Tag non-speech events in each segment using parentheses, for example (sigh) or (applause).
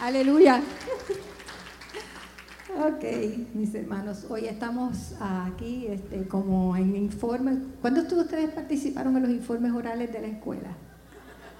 Aleluya. (laughs) Ok, mis hermanos, hoy estamos aquí este, como en informes. ¿Cuántos de ustedes participaron en los informes orales de la escuela?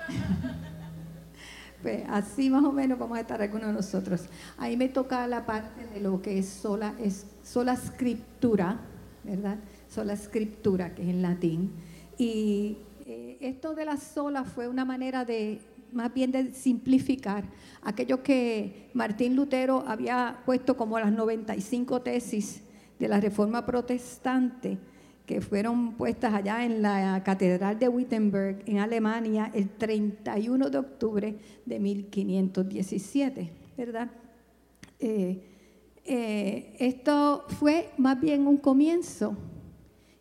(laughs) pues así más o menos vamos a estar algunos de nosotros. Ahí me toca la parte de lo que es sola, es sola escritura, ¿verdad? Sola escritura, que es en latín. Y eh, esto de la sola fue una manera de más bien de simplificar aquello que Martín Lutero había puesto como las 95 tesis de la Reforma Protestante, que fueron puestas allá en la Catedral de Wittenberg, en Alemania, el 31 de octubre de 1517, ¿verdad? Eh, eh, esto fue más bien un comienzo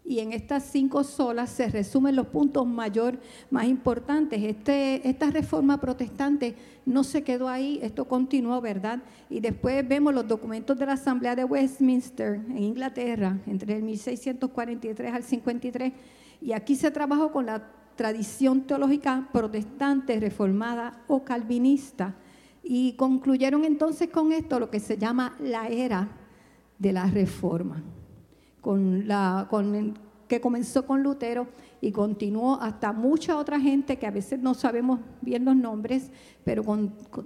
y en estas cinco solas se resumen los puntos mayor, más importantes. Este, esta reforma protestante no se quedó ahí, esto continuó, ¿verdad? Y después vemos los documentos de la Asamblea de Westminster en Inglaterra, entre el 1643 al 53, y aquí se trabajó con la tradición teológica protestante, reformada o calvinista, y concluyeron entonces con esto lo que se llama la era de la reforma que comenzó con Lutero y continuó hasta mucha otra gente que a veces no sabemos bien los nombres, pero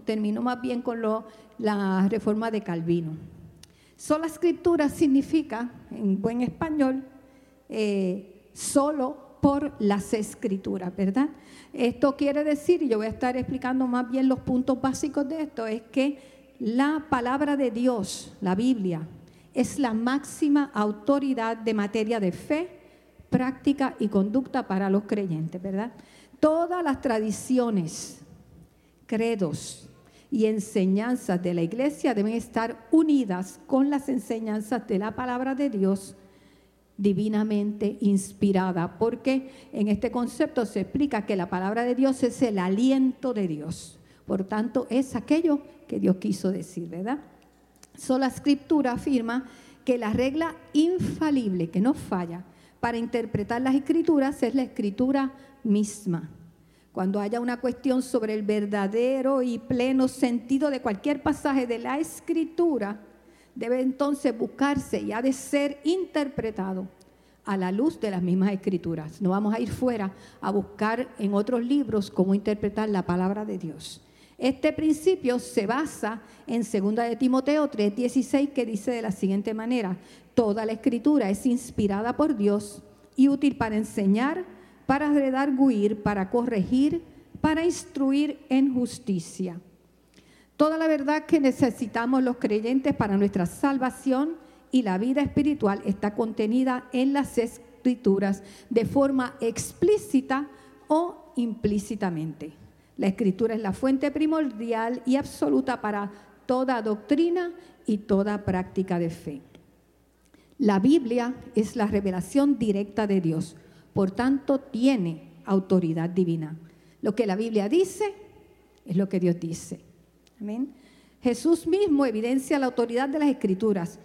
terminó más bien con lo, la reforma de Calvino. Sola escritura significa, en buen español, eh, solo por las escrituras, ¿verdad? Esto quiere decir, y yo voy a estar explicando más bien los puntos básicos de esto, es que la palabra de Dios, la Biblia, es la máxima autoridad de materia de fe, práctica y conducta para los creyentes, ¿verdad? Todas las tradiciones, credos y enseñanzas de la iglesia deben estar unidas con las enseñanzas de la palabra de Dios divinamente inspirada, porque en este concepto se explica que la palabra de Dios es el aliento de Dios. Por tanto, es aquello que Dios quiso decir, ¿verdad? Sola escritura afirma que la regla infalible que no falla para interpretar las escrituras es la escritura misma. Cuando haya una cuestión sobre el verdadero y pleno sentido de cualquier pasaje de la escritura, debe entonces buscarse y ha de ser interpretado a la luz de las mismas escrituras. No vamos a ir fuera a buscar en otros libros cómo interpretar la palabra de Dios. Este principio se basa en 2 de Timoteo 3:16 que dice de la siguiente manera, toda la escritura es inspirada por Dios y útil para enseñar, para redarguir, para corregir, para instruir en justicia. Toda la verdad que necesitamos los creyentes para nuestra salvación y la vida espiritual está contenida en las escrituras de forma explícita o implícitamente. La escritura es la fuente primordial y absoluta para toda doctrina y toda práctica de fe. La Biblia es la revelación directa de Dios, por tanto tiene autoridad divina. Lo que la Biblia dice es lo que Dios dice. Amén. Jesús mismo evidencia la autoridad de las escrituras.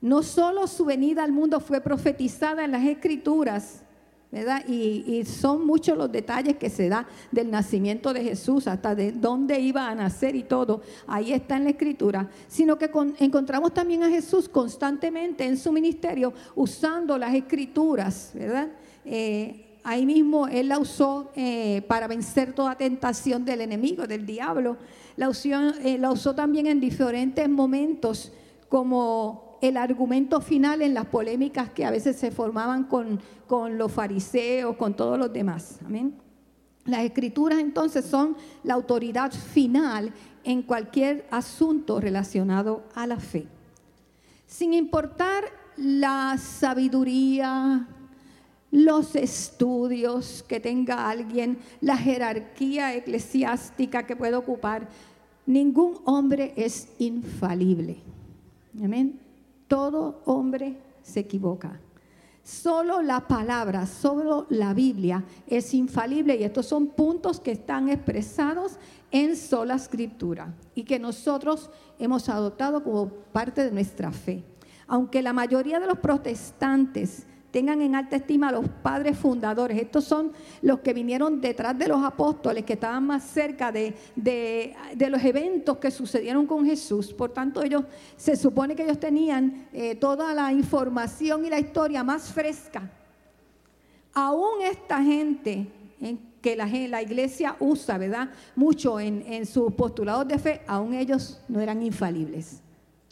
No solo su venida al mundo fue profetizada en las escrituras, ¿verdad? Y, son muchos los detalles que se da del nacimiento de Jesús, hasta de dónde iba a nacer y todo, ahí está en la escritura, sino que encontramos también a Jesús constantemente en su ministerio usando las escrituras, ¿verdad? Eh, ahí mismo Él la usó eh, para vencer toda tentación del enemigo, del diablo, la eh, la usó también en diferentes momentos como el argumento final en las polémicas que a veces se formaban con, con los fariseos, con todos los demás. Amén. Las escrituras entonces son la autoridad final en cualquier asunto relacionado a la fe. Sin importar la sabiduría, los estudios que tenga alguien, la jerarquía eclesiástica que pueda ocupar, ningún hombre es infalible. Amén. Todo hombre se equivoca. Solo la palabra, solo la Biblia es infalible y estos son puntos que están expresados en sola escritura y que nosotros hemos adoptado como parte de nuestra fe. Aunque la mayoría de los protestantes tengan en alta estima a los padres fundadores. Estos son los que vinieron detrás de los apóstoles, que estaban más cerca de, los eventos que sucedieron con Jesús. Por tanto, ellos se supone que ellos tenían eh, toda la información y la historia más fresca. Aún esta gente en que la, la, iglesia usa, ¿verdad? Mucho en, en sus postulados de fe, aún ellos no eran infalibles.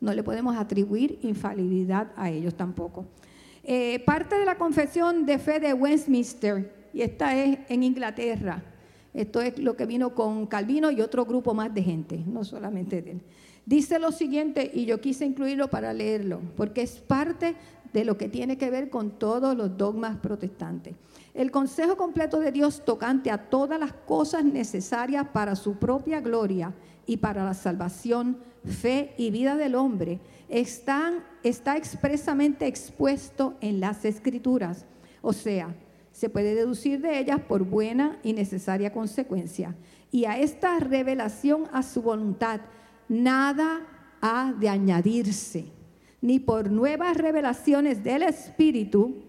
No le podemos atribuir infalibilidad a ellos tampoco. Eh, parte de la confesión de fe de Westminster, y esta es en Inglaterra, esto es lo que vino con Calvino y otro grupo más de gente, no solamente de él. Dice lo siguiente, y yo quise incluirlo para leerlo, porque es parte de lo que tiene que ver con todos los dogmas protestantes. El consejo completo de Dios tocante a todas las cosas necesarias para su propia gloria y para la salvación, fe y vida del hombre están, está expresamente expuesto en las escrituras. O sea, se puede deducir de ellas por buena y necesaria consecuencia. Y a esta revelación a su voluntad, nada ha de añadirse, ni por nuevas revelaciones del Espíritu,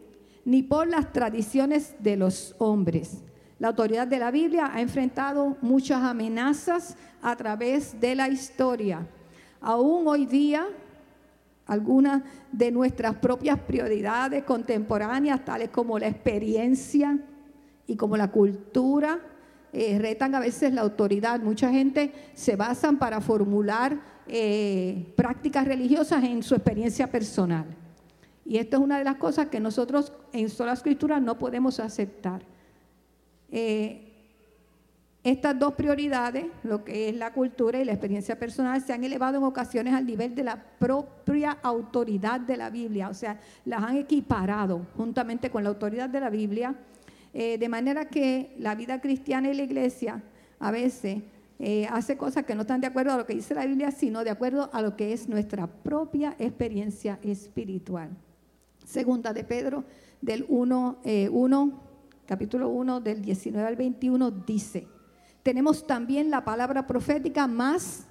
ni por las tradiciones de los hombres. La autoridad de la Biblia ha enfrentado muchas amenazas a través de la historia. Aún hoy día algunas de nuestras propias prioridades contemporáneas, tales como la experiencia y como la cultura, eh, retan a veces la autoridad. Mucha gente se basan para formular eh, prácticas religiosas en su experiencia personal. Y esto es una de las cosas que nosotros en sola escritura no podemos aceptar. Eh, estas dos prioridades, lo que es la cultura y la experiencia personal, se han elevado en ocasiones al nivel de la propia autoridad de la Biblia, o sea, las han equiparado juntamente con la autoridad de la Biblia, eh, de manera que la vida cristiana y la iglesia a veces eh, hace cosas que no están de acuerdo a lo que dice la Biblia, sino de acuerdo a lo que es nuestra propia experiencia espiritual. Segunda de Pedro, del 1, 1 eh, capítulo 1, del 19 al 21, dice, tenemos también la palabra profética más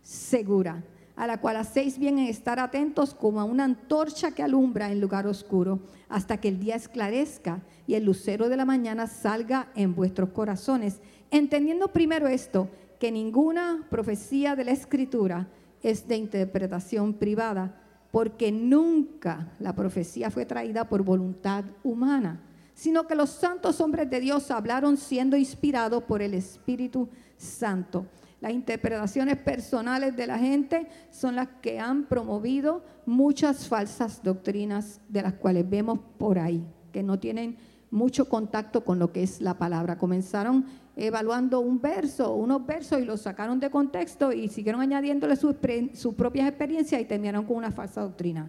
segura, a la cual hacéis bien en estar atentos como a una antorcha que alumbra en lugar oscuro, hasta que el día esclarezca y el lucero de la mañana salga en vuestros corazones, entendiendo primero esto, que ninguna profecía de la escritura es de interpretación privada, porque nunca la profecía fue traída por voluntad humana sino que los santos hombres de Dios hablaron siendo inspirados por el Espíritu Santo. Las interpretaciones personales de la gente son las que han promovido muchas falsas doctrinas de las cuales vemos por ahí, que no tienen mucho contacto con lo que es la palabra. Comenzaron evaluando un verso, unos versos y los sacaron de contexto y siguieron añadiéndole sus, sus propias experiencias y terminaron con una falsa doctrina.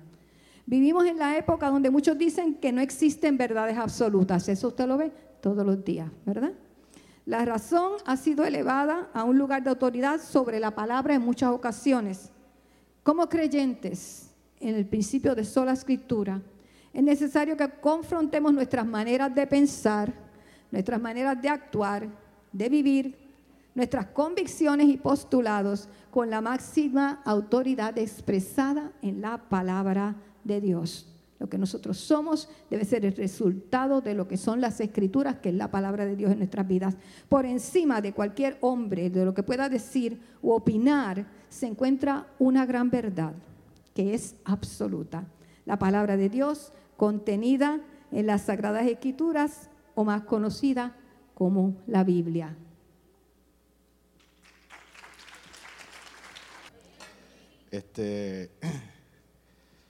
Vivimos en la época donde muchos dicen que no existen verdades absolutas. Eso usted lo ve todos los días, ¿verdad? La razón ha sido elevada a un lugar de autoridad sobre la palabra en muchas ocasiones. Como creyentes en el principio de sola escritura, es necesario que confrontemos nuestras maneras de pensar, nuestras maneras de actuar, de vivir, nuestras convicciones y postulados con la máxima autoridad expresada en la palabra de Dios. Lo que nosotros somos debe ser el resultado de lo que son las escrituras, que es la palabra de Dios en nuestras vidas. Por encima de cualquier hombre, de lo que pueda decir o opinar, se encuentra una gran verdad, que es absoluta. La palabra de Dios contenida en las sagradas escrituras o más conocida como la Biblia. Este (clears throat)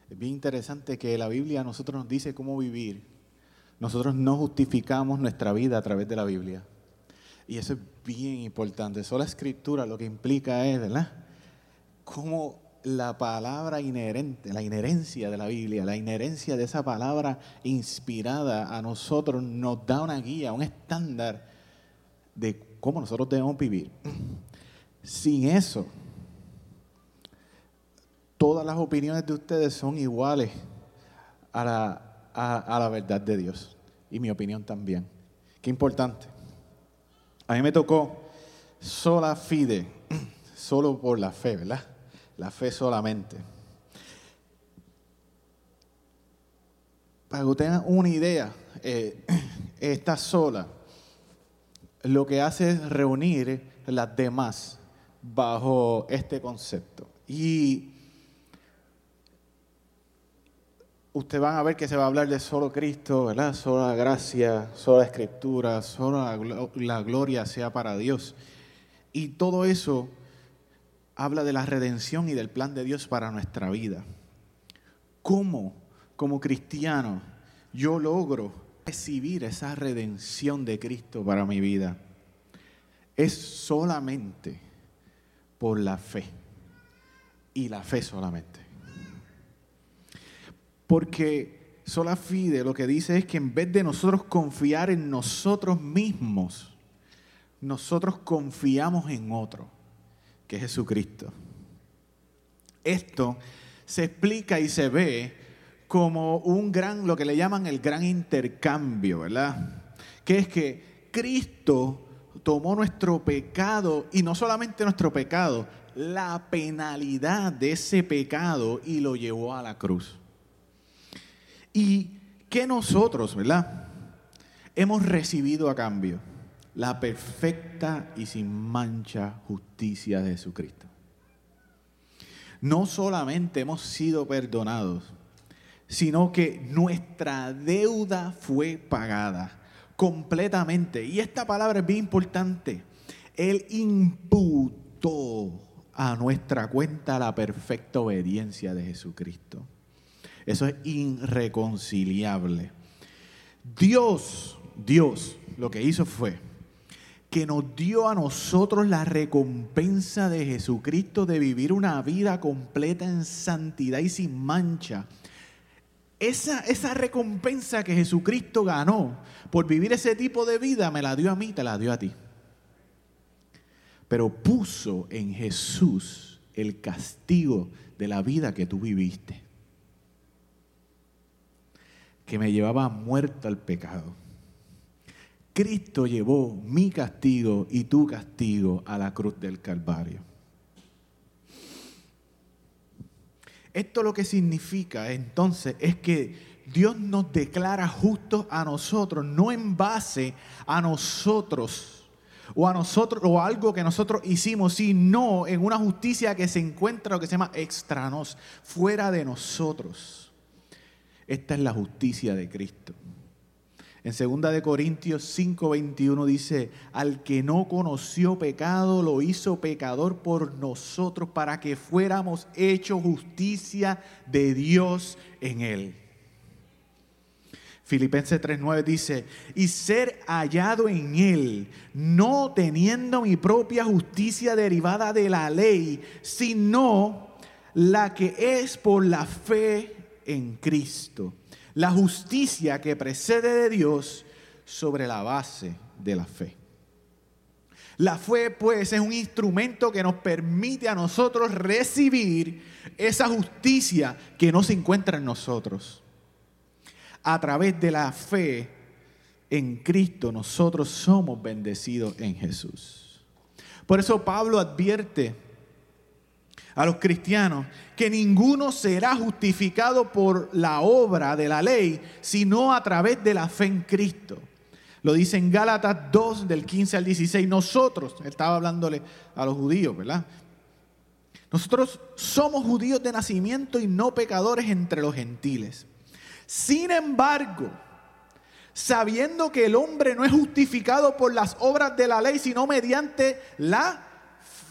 es bien interesante que la Biblia a nosotros nos dice cómo vivir. Nosotros no justificamos nuestra vida a través de la Biblia. Y eso es bien importante. Eso la escritura lo que implica es, ¿verdad? Cómo la palabra inherente, la inherencia de la Biblia, la inherencia de esa palabra inspirada a nosotros nos da una guía, un estándar de cómo nosotros debemos vivir. Sin eso, todas las opiniones de ustedes son iguales a la, verdad de Dios. Y mi opinión también. Qué importante. A mí me tocó sola fide, (clears throat) solo por la fe, ¿verdad? La fe solamente. para que tengan una idea, eh, (clears throat) esta sola lo que hace es reunir las demás bajo este concepto. Y ustedes van a ver que se va a hablar de solo Cristo, ¿verdad? Solo la gracia, solo la escritura, solo la, la gloria sea para Dios. Y todo eso habla de la redención y del plan de Dios para nuestra vida. ¿Cómo, como cristiano, yo logro recibir esa redención de Cristo para mi vida? Es solamente por la fe. Y la fe solamente. Porque sola fide lo que dice es que en vez de nosotros confiar en nosotros mismos, nosotros confiamos en otro, que es Jesucristo. Esto se explica y se ve como un gran, lo que le llaman el gran intercambio, ¿verdad? Que es que Cristo tomó nuestro pecado y no solamente nuestro pecado, la penalidad de ese pecado y lo llevó a la cruz. Y que nosotros, ¿verdad? Hemos recibido a cambio la perfecta y sin mancha justicia de Jesucristo. No solamente hemos sido perdonados, sino que nuestra deuda fue pagada completamente. Y esta palabra es bien importante. Él imputó a nuestra cuenta la perfecta obediencia de Jesucristo. Eso es irreconciliable. Dios, Dios, lo que hizo fue que nos dio a nosotros la recompensa de Jesucristo de vivir una vida completa en santidad y sin mancha. Esa, esa recompensa que Jesucristo ganó por vivir ese tipo de vida, me la dio a mí, te la dio a ti. Pero puso en Jesús el castigo de la vida que tú viviste, que me llevaba muerto al pecado Cristo llevó mi castigo y tu castigo a la cruz del Calvario. Esto lo que significa entonces es que Dios nos declara justos a nosotros, no en base a nosotros o a nosotros o algo que nosotros hicimos, sino en una justicia que se encuentra lo que se llama extranos, fuera de nosotros. Esta es la justicia de Cristo. En 2 de Corintios 5:21 dice, al que no conoció pecado lo hizo pecador por nosotros para que fuéramos hechos justicia de Dios en él. Filipenses 3:9 dice, y ser hallado en él, no teniendo mi propia justicia derivada de la ley, sino la que es por la fe en Cristo la justicia que precede de Dios sobre la base de la fe. La fe, pues, es un instrumento que nos permite a nosotros recibir esa justicia que no se encuentra en nosotros. A través de la fe en Cristo, nosotros somos bendecidos en Jesús. Por eso Pablo advierte a los cristianos que ninguno será justificado por la obra de la ley, sino a través de la fe en Cristo. Lo dice en Gálatas 2 del 15 al 16. Nosotros, estaba hablándole a los judíos, ¿verdad? Nosotros somos judíos de nacimiento y no pecadores entre los gentiles. Sin embargo, sabiendo que el hombre no es justificado por las obras de la ley, sino mediante la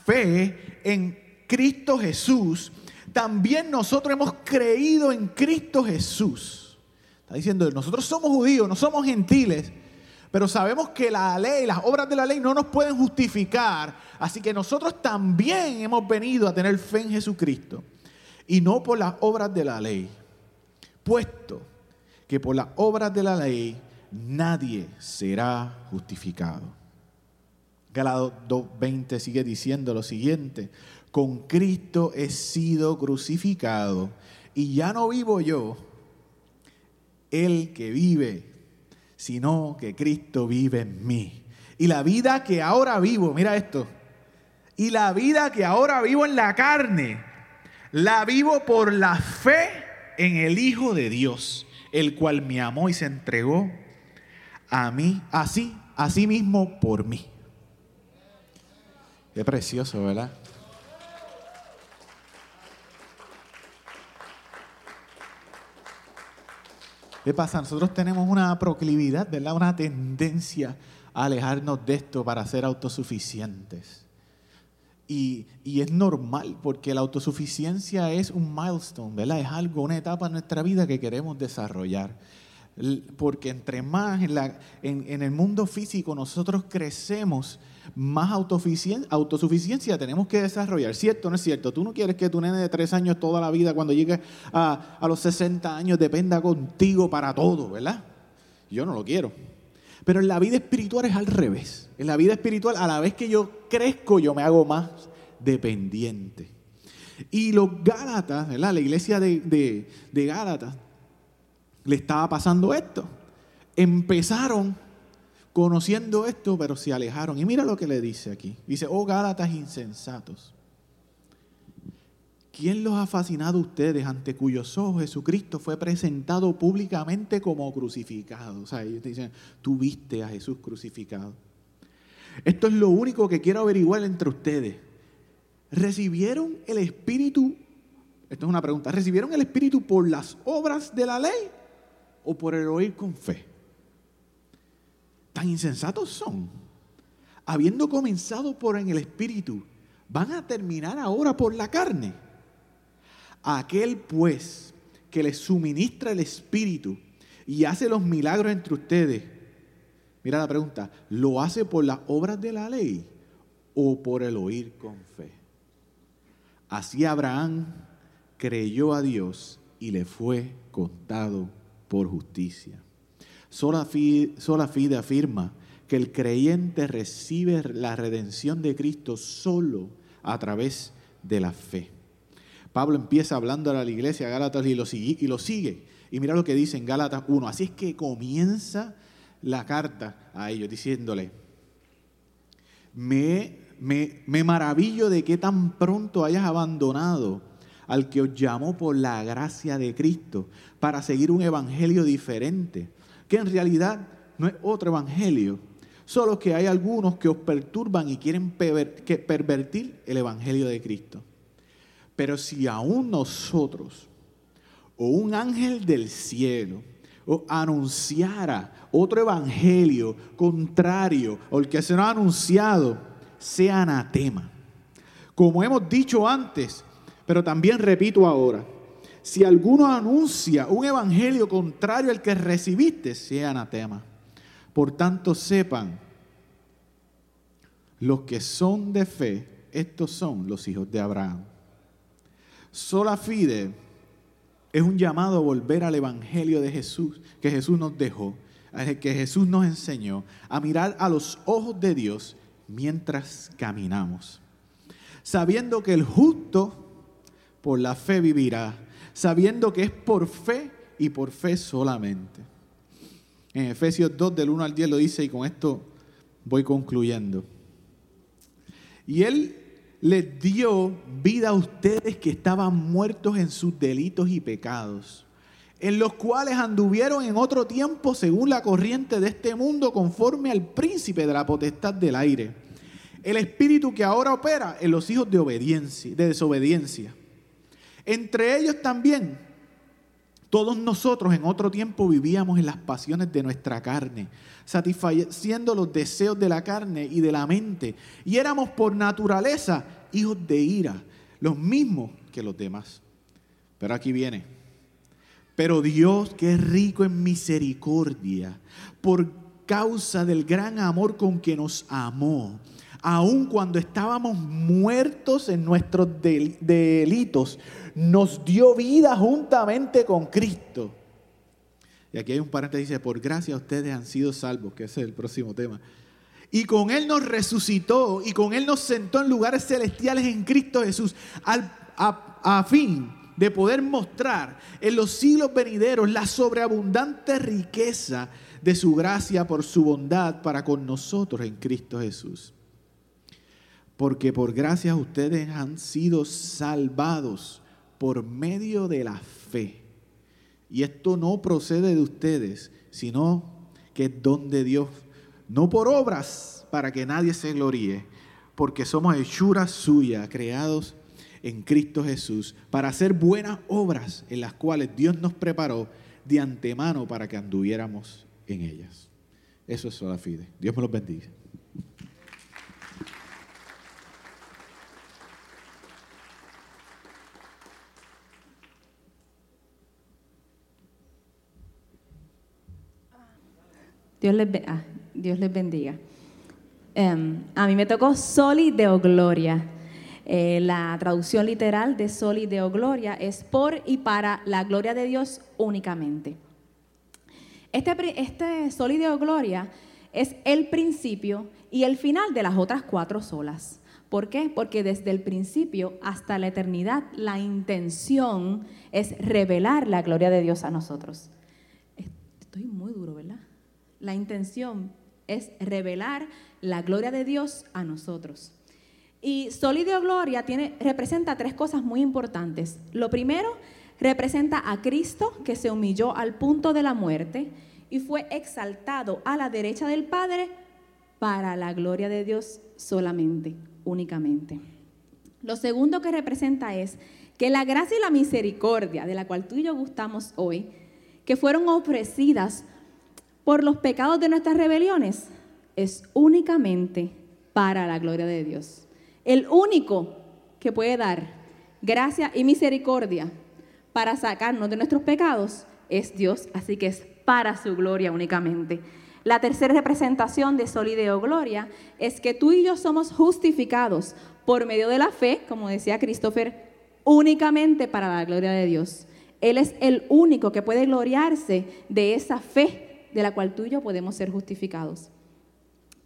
fe en Cristo Jesús, también nosotros hemos creído en Cristo Jesús. Está diciendo, nosotros somos judíos, no somos gentiles, pero sabemos que la ley, las obras de la ley no nos pueden justificar, así que nosotros también hemos venido a tener fe en Jesucristo y no por las obras de la ley, puesto que por las obras de la ley nadie será justificado. Galados 2.20 sigue diciendo lo siguiente, con Cristo he sido crucificado y ya no vivo yo, el que vive, sino que Cristo vive en mí. Y la vida que ahora vivo, mira esto, y la vida que ahora vivo en la carne, la vivo por la fe en el Hijo de Dios, el cual me amó y se entregó a mí, así, a sí mismo por mí. Qué precioso, ¿verdad? ¿Qué pasa? Nosotros tenemos una proclividad, ¿verdad? Una tendencia a alejarnos de esto para ser autosuficientes. Y, y, es normal, porque la autosuficiencia es un milestone, ¿verdad? Es algo, una etapa en nuestra vida que queremos desarrollar. Porque entre más en, la, en, en el mundo físico nosotros crecemos, más autosuficiencia, tenemos que desarrollar. ¿Cierto no es cierto? Tú no quieres que tu nene de tres años toda la vida, cuando llegue a, a los 60 años, dependa contigo para todo, ¿verdad? Yo no lo quiero. Pero en la vida espiritual es al revés. En la vida espiritual, a la vez que yo crezco, yo me hago más dependiente. Y los Gálatas, ¿verdad? La iglesia de, de, de Gálatas, le estaba pasando esto. Empezaron conociendo esto, pero se alejaron. Y mira lo que le dice aquí. Dice, oh Gálatas insensatos. ¿Quién los ha fascinado a ustedes ante cuyos ojos Jesucristo fue presentado públicamente como crucificado? O sea, ellos dicen, tú viste a Jesús crucificado. Esto es lo único que quiero averiguar entre ustedes. ¿Recibieron el Espíritu? Esto es una pregunta. ¿Recibieron el Espíritu por las obras de la ley o por el oír con fe? Tan insensatos son. Habiendo comenzado por en el Espíritu, van a terminar ahora por la carne. Aquel pues que les suministra el Espíritu y hace los milagros entre ustedes, mira la pregunta, ¿lo hace por las obras de la ley o por el oír con fe? Así Abraham creyó a Dios y le fue contado por justicia. Sola fide, afirma que el creyente recibe la redención de Cristo solo a través de la fe. Pablo empieza hablando a la iglesia de Gálatas y lo, sigue, y mira lo que dice en Gálatas 1. Así es que comienza la carta a ellos diciéndole, me, me, me maravillo de que tan pronto hayas abandonado al que os llamó por la gracia de Cristo para seguir un evangelio diferente que en realidad no es otro evangelio, solo que hay algunos que os perturban y quieren pervertir el evangelio de Cristo. Pero si aún nosotros o un ángel del cielo o anunciara otro evangelio contrario o el que se nos ha anunciado, sea anatema. Como hemos dicho antes, pero también repito ahora, si alguno anuncia un evangelio contrario al que recibiste, sea anatema. Por tanto, sepan, los que son de fe, estos son los hijos de Abraham. Sola fide es un llamado a volver al evangelio de Jesús, que Jesús nos dejó, que Jesús nos enseñó, a mirar a los ojos de Dios mientras caminamos, sabiendo que el justo por la fe vivirá sabiendo que es por fe y por fe solamente. En Efesios 2 del 1 al 10 lo dice y con esto voy concluyendo. Y Él les dio vida a ustedes que estaban muertos en sus delitos y pecados, en los cuales anduvieron en otro tiempo según la corriente de este mundo, conforme al príncipe de la potestad del aire, el espíritu que ahora opera en los hijos de obediencia, de desobediencia entre ellos también, todos nosotros en otro tiempo vivíamos en las pasiones de nuestra carne, satisfaciendo los deseos de la carne y de la mente. Y éramos por naturaleza hijos de ira, los mismos que los demás. Pero aquí viene. Pero Dios, que es rico en misericordia, por causa del gran amor con que nos amó, aun cuando estábamos muertos en nuestros delitos, nos dio vida juntamente con Cristo. Y aquí hay un paréntesis, dice, por gracia ustedes han sido salvos, que ese es el próximo tema. Y con Él nos resucitó y con Él nos sentó en lugares celestiales en Cristo Jesús, a, a fin de poder mostrar en los siglos venideros la sobreabundante riqueza de su gracia por su bondad para con nosotros en Cristo Jesús. Porque por gracia ustedes han sido salvados por medio de la fe. Y esto no procede de ustedes, sino que es don de Dios, no por obras para que nadie se gloríe, porque somos hechuras suyas, creados en Cristo Jesús, para hacer buenas obras en las cuales Dios nos preparó de antemano para que anduviéramos en ellas. Eso es sola fide. Dios me los bendiga. Dios les, ah, Dios les bendiga. Em, a mí me tocó Soli Deo Gloria. Eh, la traducción literal de Soli Deo Gloria es por y para la gloria de Dios únicamente. Este, este Soli Gloria es el principio y el final de las otras cuatro solas. ¿Por qué? Porque desde el principio hasta la eternidad la intención es revelar la gloria de Dios a nosotros. Estoy muy duro, ¿verdad? La intención es revelar la gloria de Dios a nosotros. Y Solidio Gloria representa tres cosas muy importantes. Lo primero, representa a Cristo que se humilló al punto de la muerte y fue exaltado a la derecha del Padre para la gloria de Dios solamente, únicamente. Lo segundo que representa es que la gracia y la misericordia de la cual tú y yo gustamos hoy, que fueron ofrecidas por los pecados de nuestras rebeliones, es únicamente para la gloria de Dios. El único que puede dar gracia y misericordia para sacarnos de nuestros pecados es Dios, así que es para su gloria únicamente. La tercera representación de Solideo Gloria es que tú y yo somos justificados por medio de la fe, como decía Christopher, únicamente para la gloria de Dios. Él es el único que puede gloriarse de esa fe de la cual tú y yo podemos ser justificados.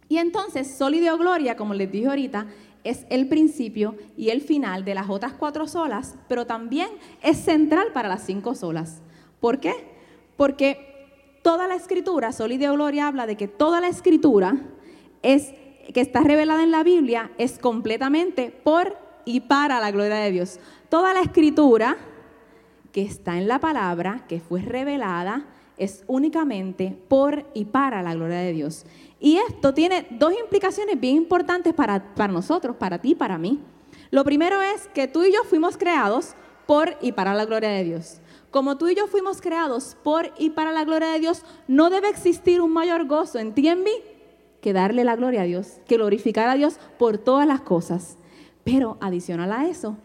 Y entonces, Solideo Gloria, como les dije ahorita, es el principio y el final de las otras cuatro solas, pero también es central para las cinco solas. ¿Por qué? Porque toda la escritura, Solideo Gloria habla de que toda la escritura es, que está revelada en la Biblia es completamente por y para la gloria de Dios. Toda la escritura que está en la palabra, que fue revelada, es únicamente por y para la gloria de Dios. Y esto tiene dos implicaciones bien importantes para, para nosotros, para ti, para mí. Lo primero es que tú y yo fuimos creados por y para la gloria de Dios. Como tú y yo fuimos creados por y para la gloria de Dios, no debe existir un mayor gozo en ti y en mí que darle la gloria a Dios, que glorificar a Dios por todas las cosas. Pero adicional a eso,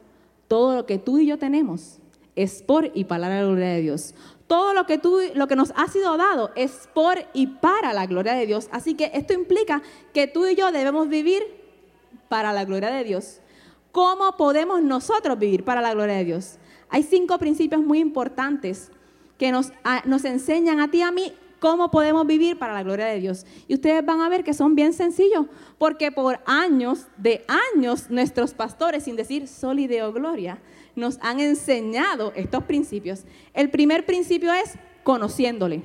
todo lo que tú y yo tenemos es por y para la gloria de Dios todo lo que, tú, lo que nos ha sido dado es por y para la gloria de Dios. Así que esto implica que tú y yo debemos vivir para la gloria de Dios. ¿Cómo podemos nosotros vivir para la gloria de Dios? Hay cinco principios muy importantes que nos, nos enseñan a ti y a mí cómo podemos vivir para la gloria de Dios. Y ustedes van a ver que son bien sencillos, porque por años, de años, nuestros pastores, sin decir solideo gloria, nos han enseñado estos principios. El primer principio es conociéndole.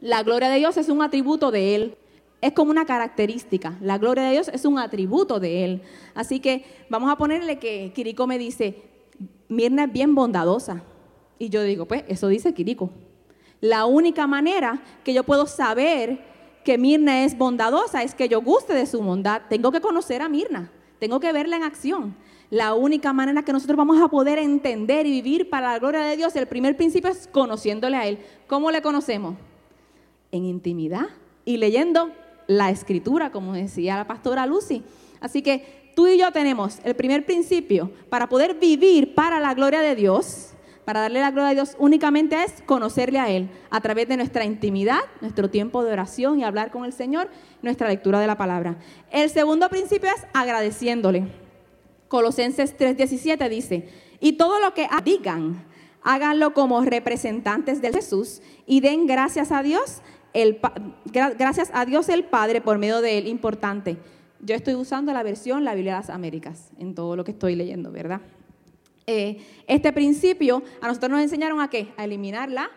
La gloria de Dios es un atributo de Él. Es como una característica. La gloria de Dios es un atributo de Él. Así que vamos a ponerle que Quirico me dice, Mirna es bien bondadosa. Y yo digo, pues eso dice Quirico. La única manera que yo puedo saber que Mirna es bondadosa es que yo guste de su bondad. Tengo que conocer a Mirna. Tengo que verla en acción. La única manera que nosotros vamos a poder entender y vivir para la gloria de Dios, el primer principio es conociéndole a Él. ¿Cómo le conocemos? En intimidad y leyendo la escritura, como decía la pastora Lucy. Así que tú y yo tenemos el primer principio para poder vivir para la gloria de Dios, para darle la gloria a Dios únicamente es conocerle a Él a través de nuestra intimidad, nuestro tiempo de oración y hablar con el Señor, nuestra lectura de la palabra. El segundo principio es agradeciéndole. Colosenses 3:17 dice, y todo lo que digan, háganlo como representantes de Jesús y den gracias a Dios, el, gracias a Dios el Padre por medio de él. Importante, yo estoy usando la versión La Biblia de las Américas en todo lo que estoy leyendo, ¿verdad? Eh, este principio a nosotros nos enseñaron a qué? A eliminar la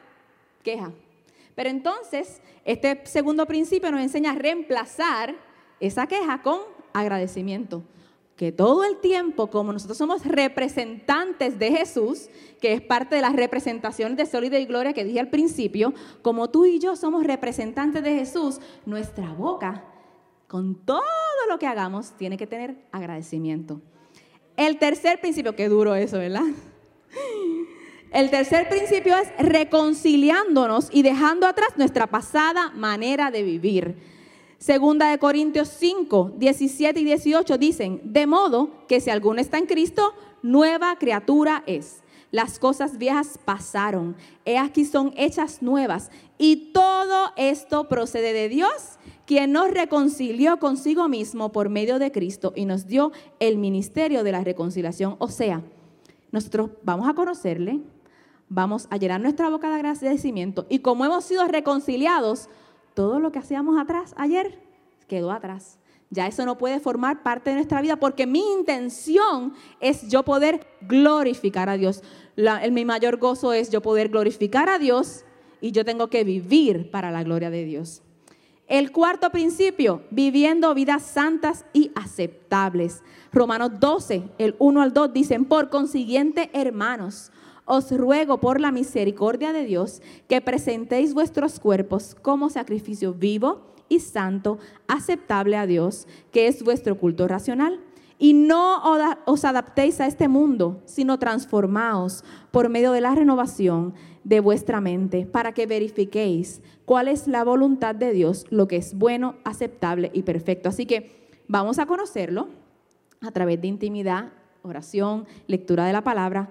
queja. Pero entonces, este segundo principio nos enseña a reemplazar esa queja con agradecimiento. Que todo el tiempo, como nosotros somos representantes de Jesús, que es parte de las representaciones de Sólida y Gloria que dije al principio, como tú y yo somos representantes de Jesús, nuestra boca, con todo lo que hagamos, tiene que tener agradecimiento. El tercer principio, qué duro eso, ¿verdad? El tercer principio es reconciliándonos y dejando atrás nuestra pasada manera de vivir. Segunda de Corintios 5, 17 y 18 dicen, de modo que si alguno está en Cristo, nueva criatura es. Las cosas viejas pasaron, he aquí son hechas nuevas. Y todo esto procede de Dios, quien nos reconcilió consigo mismo por medio de Cristo y nos dio el ministerio de la reconciliación. O sea, nosotros vamos a conocerle, vamos a llenar nuestra boca de agradecimiento y como hemos sido reconciliados, todo lo que hacíamos atrás ayer quedó atrás. Ya eso no puede formar parte de nuestra vida porque mi intención es yo poder glorificar a Dios. mi mayor gozo es yo poder glorificar a Dios y yo tengo que vivir para la gloria de Dios. El cuarto principio, viviendo vidas santas y aceptables. Romanos 12, el 1 al 2 dicen, por consiguiente, hermanos, os ruego por la misericordia de Dios que presentéis vuestros cuerpos como sacrificio vivo y santo, aceptable a Dios, que es vuestro culto racional. Y no os adaptéis a este mundo, sino transformaos por medio de la renovación de vuestra mente, para que verifiquéis cuál es la voluntad de Dios, lo que es bueno, aceptable y perfecto. Así que vamos a conocerlo a través de intimidad, oración, lectura de la palabra,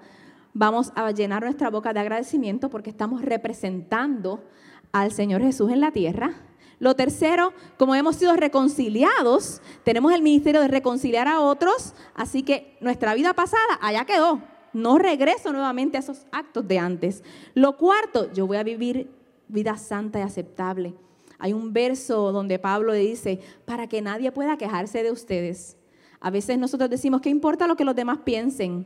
vamos a llenar nuestra boca de agradecimiento porque estamos representando al Señor Jesús en la tierra. Lo tercero, como hemos sido reconciliados, tenemos el ministerio de reconciliar a otros, así que nuestra vida pasada allá quedó. No regreso nuevamente a esos actos de antes. Lo cuarto, yo voy a vivir vida santa y aceptable. Hay un verso donde Pablo dice, para que nadie pueda quejarse de ustedes. A veces nosotros decimos, ¿qué importa lo que los demás piensen?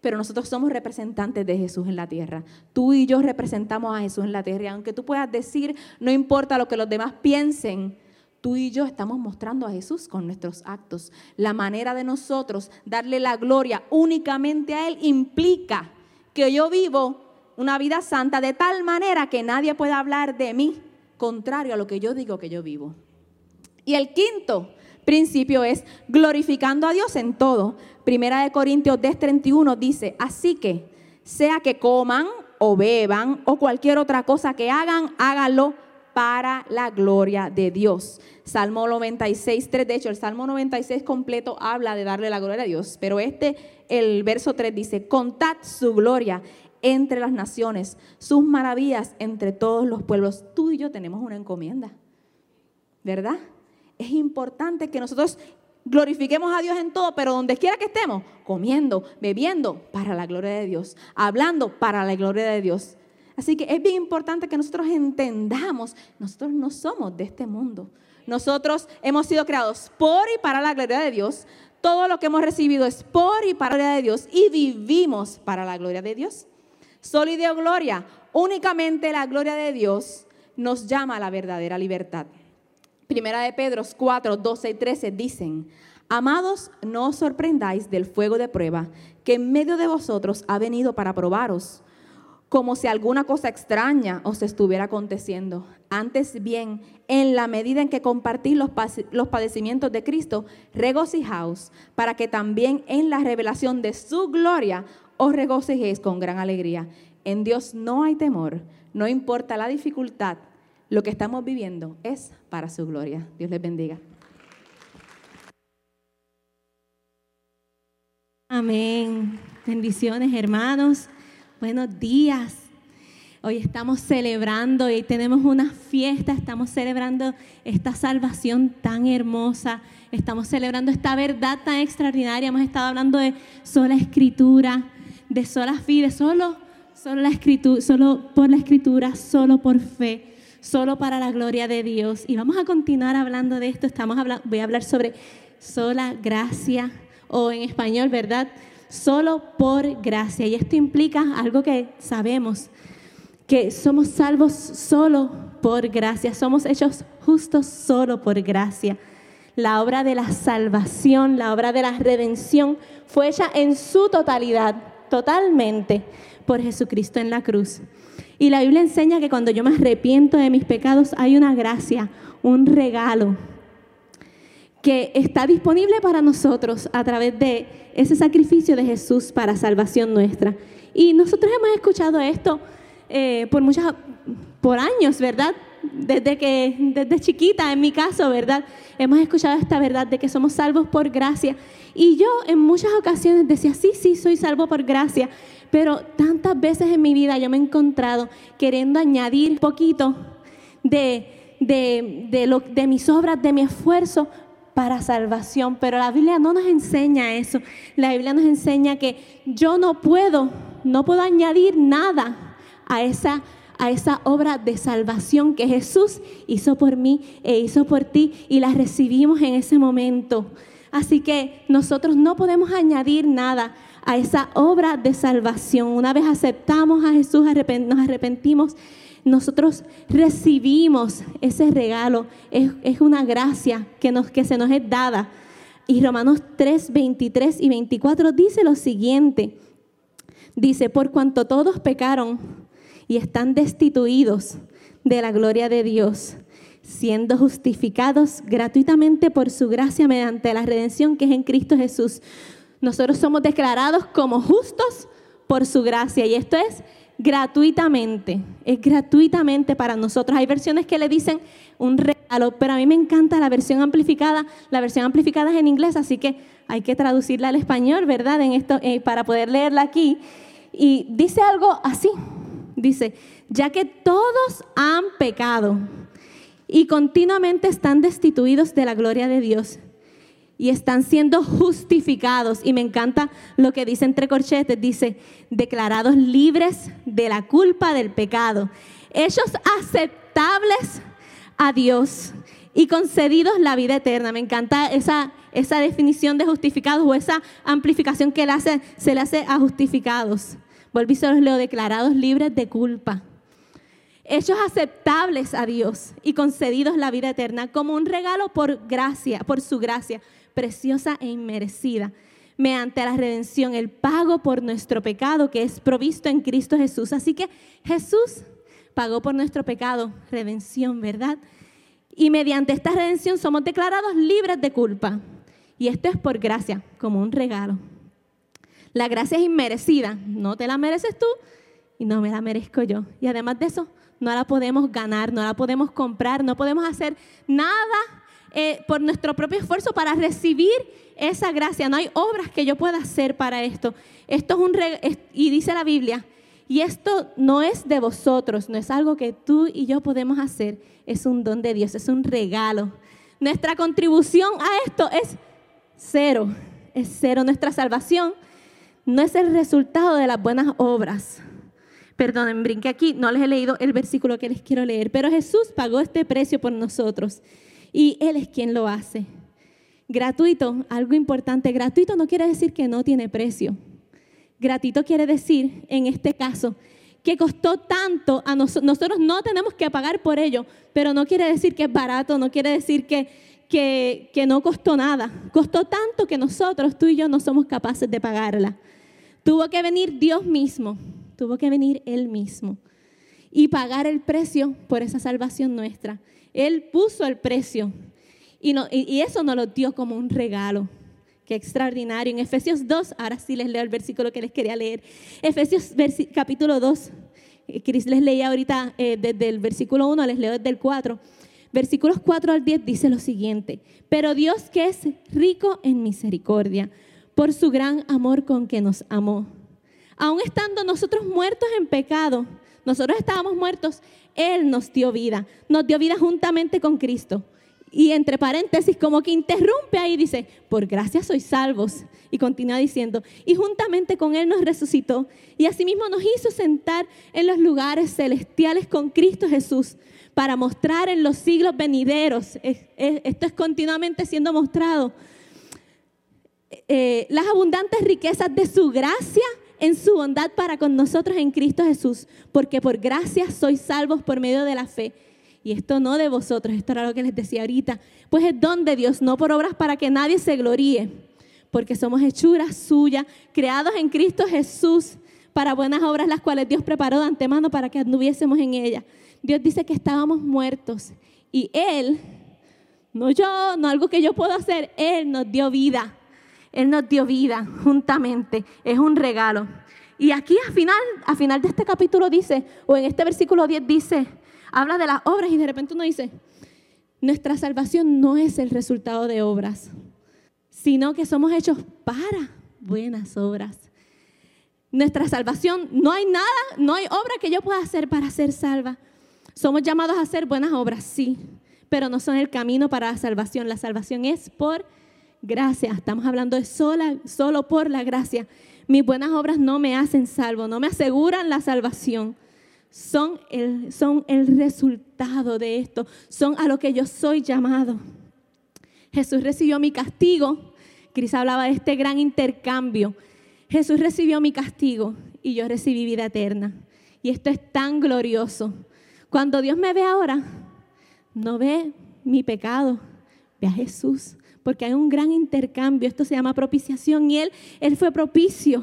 Pero nosotros somos representantes de Jesús en la tierra. Tú y yo representamos a Jesús en la tierra. Y aunque tú puedas decir, no importa lo que los demás piensen, tú y yo estamos mostrando a Jesús con nuestros actos. La manera de nosotros darle la gloria únicamente a Él implica que yo vivo una vida santa de tal manera que nadie pueda hablar de mí contrario a lo que yo digo que yo vivo. Y el quinto principio es glorificando a Dios en todo. Primera de Corintios 10:31 dice, así que sea que coman o beban o cualquier otra cosa que hagan, háganlo para la gloria de Dios. Salmo 96, 3, de hecho el Salmo 96 completo habla de darle la gloria a Dios, pero este, el verso 3 dice, contad su gloria entre las naciones, sus maravillas entre todos los pueblos. Tú y yo tenemos una encomienda, ¿verdad? Es importante que nosotros glorifiquemos a Dios en todo, pero donde quiera que estemos, comiendo, bebiendo, para la gloria de Dios, hablando para la gloria de Dios. Así que es bien importante que nosotros entendamos, nosotros no somos de este mundo. Nosotros hemos sido creados por y para la gloria de Dios. Todo lo que hemos recibido es por y para la gloria de Dios y vivimos para la gloria de Dios. Solidio gloria, únicamente la gloria de Dios nos llama a la verdadera libertad. Primera de Pedro 4, 12 y 13 dicen, Amados, no os sorprendáis del fuego de prueba que en medio de vosotros ha venido para probaros, como si alguna cosa extraña os estuviera aconteciendo. Antes bien, en la medida en que compartís los, los padecimientos de Cristo, regocijaos, para que también en la revelación de su gloria os regocijéis con gran alegría. En Dios no hay temor, no importa la dificultad lo que estamos viviendo es para su gloria. Dios les bendiga. Amén. Bendiciones, hermanos. Buenos días. Hoy estamos celebrando y tenemos una fiesta, estamos celebrando esta salvación tan hermosa, estamos celebrando esta verdad tan extraordinaria. Hemos estado hablando de sola escritura, de sola fe, solo, solo, la escritura, solo por la escritura, solo por fe solo para la gloria de Dios. Y vamos a continuar hablando de esto. Estamos voy a hablar sobre sola gracia o en español, ¿verdad? Solo por gracia. Y esto implica algo que sabemos, que somos salvos solo por gracia, somos hechos justos solo por gracia. la obra de la salvación, la obra de la redención, fue hecha en su totalidad, totalmente, por Jesucristo en la cruz. Y la Biblia enseña que cuando yo me arrepiento de mis pecados hay una gracia, un regalo que está disponible para nosotros a través de ese sacrificio de Jesús para salvación nuestra. Y nosotros hemos escuchado esto eh, por muchas, por años, ¿verdad? Desde que, desde chiquita, en mi caso, ¿verdad? Hemos escuchado esta verdad de que somos salvos por gracia. Y yo en muchas ocasiones decía, sí, sí, soy salvo por gracia. Pero tantas veces en mi vida yo me he encontrado queriendo añadir un poquito de, de, de, lo, de mis obras, de mi esfuerzo para salvación, pero la Biblia no nos enseña eso. La Biblia nos enseña que yo no puedo, no puedo añadir nada a esa a esa obra de salvación que Jesús hizo por mí e hizo por ti y la recibimos en ese momento. Así que nosotros no podemos añadir nada a esa obra de salvación. Una vez aceptamos a Jesús, nos arrepentimos, nosotros recibimos ese regalo. Es, una gracia que, nos, que se nos es dada. Y Romanos 3, 23 y 24 dice lo siguiente. Dice, por cuanto todos pecaron y están destituidos de la gloria de Dios, siendo justificados gratuitamente por su gracia mediante la redención que es en Cristo Jesús. Nosotros somos declarados como justos por su gracia y esto es gratuitamente, es gratuitamente para nosotros. Hay versiones que le dicen un regalo, pero a mí me encanta la versión amplificada. La versión amplificada es en inglés, así que hay que traducirla al español, ¿verdad? En esto, eh, para poder leerla aquí. Y dice algo así, dice, ya que todos han pecado y continuamente están destituidos de la gloria de Dios y están siendo justificados. Y me encanta lo que dice entre corchetes, dice, declarados libres de la culpa del pecado, hechos aceptables a Dios y concedidos la vida eterna. Me encanta esa, esa definición de justificados o esa amplificación que hace, se le hace a justificados. Volví se los leo, declarados libres de culpa hechos aceptables a Dios y concedidos la vida eterna como un regalo por gracia, por su gracia, preciosa e inmerecida, mediante la redención, el pago por nuestro pecado que es provisto en Cristo Jesús. Así que Jesús pagó por nuestro pecado, redención, ¿verdad? Y mediante esta redención somos declarados libres de culpa. Y esto es por gracia, como un regalo. La gracia es inmerecida, no te la mereces tú y no me la merezco yo. Y además de eso, no la podemos ganar, no la podemos comprar, no podemos hacer nada eh, por nuestro propio esfuerzo para recibir esa gracia. No hay obras que yo pueda hacer para esto. Esto es un y dice la Biblia, y esto no es de vosotros, no es algo que tú y yo podemos hacer, es un don de Dios, es un regalo. Nuestra contribución a esto es cero, es cero. Nuestra salvación no es el resultado de las buenas obras. Perdonen, brinque aquí, no les he leído el versículo que les quiero leer, pero Jesús pagó este precio por nosotros y Él es quien lo hace. Gratuito, algo importante, gratuito no quiere decir que no tiene precio. Gratuito quiere decir, en este caso, que costó tanto a nosotros, nosotros no tenemos que pagar por ello, pero no quiere decir que es barato, no quiere decir que, que, que no costó nada. Costó tanto que nosotros, tú y yo, no somos capaces de pagarla. Tuvo que venir Dios mismo, tuvo que venir Él mismo y pagar el precio por esa salvación nuestra. Él puso el precio y, eso nos lo dio como un regalo. Qué extraordinario. En Efesios 2, ahora sí les leo el versículo que les quería leer. Efesios capítulo 2, eh, Cris les leía ahorita eh, desde el versículo 1, les leo desde el 4. Versículos 4 al 10 dice lo siguiente, pero Dios que es rico en misericordia, por su gran amor con que nos amó, aun estando nosotros muertos en pecado, nosotros estábamos muertos, Él nos dio vida, nos dio vida juntamente con Cristo. Y entre paréntesis, como que interrumpe ahí, dice, por gracia sois salvos. Y continúa diciendo, y juntamente con Él nos resucitó. Y asimismo nos hizo sentar en los lugares celestiales con Cristo Jesús para mostrar en los siglos venideros. Esto es continuamente siendo mostrado. Eh, las abundantes riquezas de su gracia en su bondad para con nosotros en Cristo Jesús, porque por gracia sois salvos por medio de la fe. Y esto no de vosotros, esto era lo que les decía ahorita. Pues es don de Dios, no por obras para que nadie se gloríe, porque somos hechuras suyas, creados en Cristo Jesús para buenas obras, las cuales Dios preparó de antemano para que anduviésemos en ellas. Dios dice que estábamos muertos y Él, no yo, no algo que yo puedo hacer, Él nos dio vida. Él nos dio vida juntamente. Es un regalo. Y aquí al final, al final de este capítulo dice, o en este versículo 10 dice, habla de las obras y de repente uno dice, nuestra salvación no es el resultado de obras, sino que somos hechos para buenas obras. Nuestra salvación, no hay nada, no hay obra que yo pueda hacer para ser salva. Somos llamados a hacer buenas obras, sí, pero no son el camino para la salvación. La salvación es por gracia. Estamos hablando de solo por la gracia. Mis buenas obras no me hacen salvo, no me aseguran la salvación son el, son el resultado de esto, son a lo que yo soy llamado. Jesús recibió mi castigo. Cris hablaba de este gran intercambio. Jesús recibió mi castigo y yo recibí vida eterna. Y esto es tan glorioso. Cuando Dios me ve ahora, no ve mi pecado, ve a Jesús, porque hay un gran intercambio. Esto se llama propiciación y Él, Él fue propicio.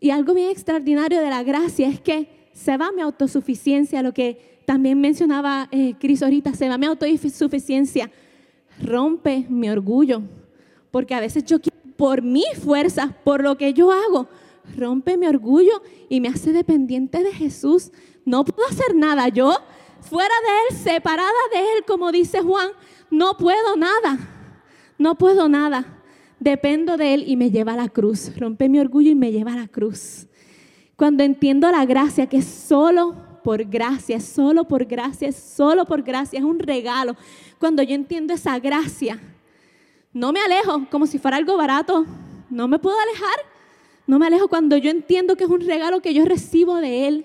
Y algo bien extraordinario de la gracia es que se va mi autosuficiencia, lo que también mencionaba eh, Cris ahorita, se va mi autosuficiencia, rompe mi orgullo, porque a veces yo por mi fuerza, por lo que yo hago, rompe mi orgullo y me hace dependiente de Jesús. No puedo hacer nada yo, fuera de Él, separada de Él, como dice Juan, no puedo nada, no puedo nada. Dependo de Él y me lleva a la cruz. Rompe mi orgullo y me lleva a la cruz. Cuando entiendo la gracia, que es solo por gracia, solo por gracia, solo por gracia, es un regalo. Cuando yo entiendo esa gracia, no me alejo como si fuera algo barato, no me puedo alejar, no me alejo cuando yo entiendo que es un regalo que yo recibo de Él.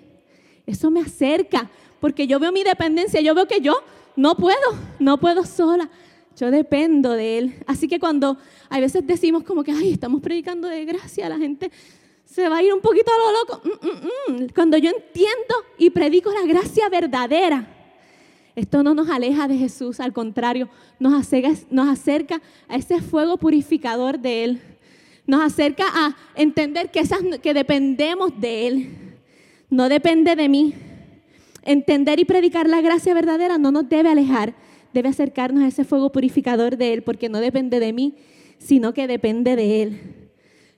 Eso me acerca, porque yo veo mi dependencia, yo veo que yo no puedo, no puedo sola. Yo dependo de Él. Así que cuando a veces decimos como que, ay, estamos predicando de gracia, la gente se va a ir un poquito a lo loco. Mm, mm, mm. Cuando yo entiendo y predico la gracia verdadera, esto no nos aleja de Jesús, al contrario, nos acerca, nos acerca a ese fuego purificador de Él. Nos acerca a entender que, esas, que dependemos de Él. No depende de mí. Entender y predicar la gracia verdadera no nos debe alejar, debe acercarnos a ese fuego purificador de Él, porque no depende de mí, sino que depende de Él.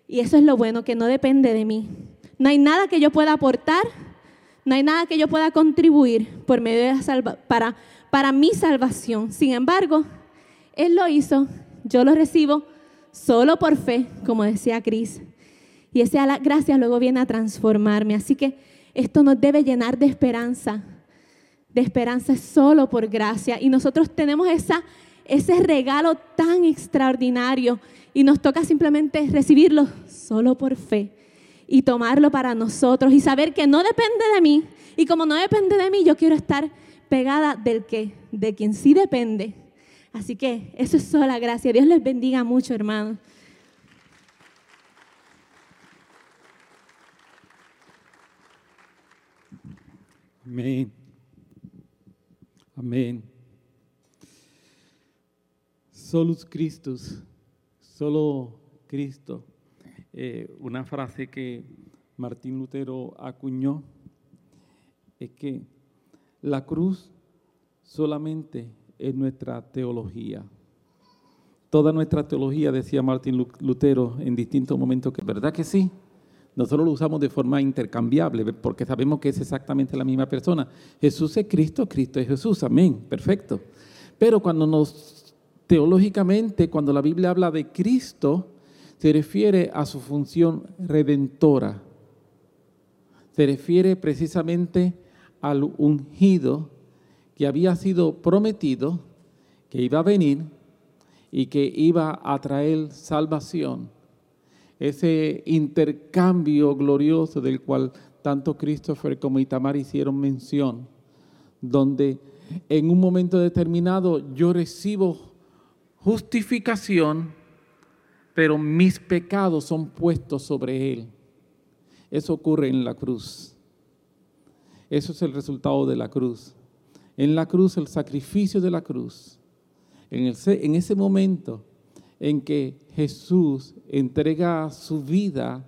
Y eso es lo bueno, que no depende de mí. No hay nada que yo pueda aportar, no hay nada que yo pueda contribuir por medio de para, para mi salvación. Sin embargo, Él lo hizo, yo lo recibo solo por fe, como decía Cris. Y esa gracia luego viene a transformarme. Así que esto nos debe llenar de esperanza. De esperanza solo por gracia. Y nosotros tenemos esa, ese regalo tan extraordinario y nos toca simplemente recibirlo solo por fe y tomarlo para nosotros y saber que no depende de mí. Y como no depende de mí, yo quiero estar pegada del que, de quien sí depende. Así que eso es sola gracia. Dios les bendiga mucho, hermanos. Amén. Amén. Solus Christus solo Cristo. Eh, una frase que Martín Lutero acuñó es que la cruz solamente es nuestra teología. Toda nuestra teología, decía Martín Lutero en distintos momentos, que verdad que sí, nosotros lo usamos de forma intercambiable porque sabemos que es exactamente la misma persona. Jesús es Cristo, Cristo es Jesús, amén, perfecto. Pero cuando nos Teológicamente, cuando la Biblia habla de Cristo, se refiere a su función redentora. Se refiere precisamente al ungido que había sido prometido, que iba a venir y que iba a traer salvación. Ese intercambio glorioso del cual tanto Christopher como Itamar hicieron mención, donde en un momento determinado yo recibo justificación, pero mis pecados son puestos sobre él. Eso ocurre en la cruz. Eso es el resultado de la cruz. en la cruz, el sacrificio de la cruz, en, en ese momento en que Jesús entrega su vida,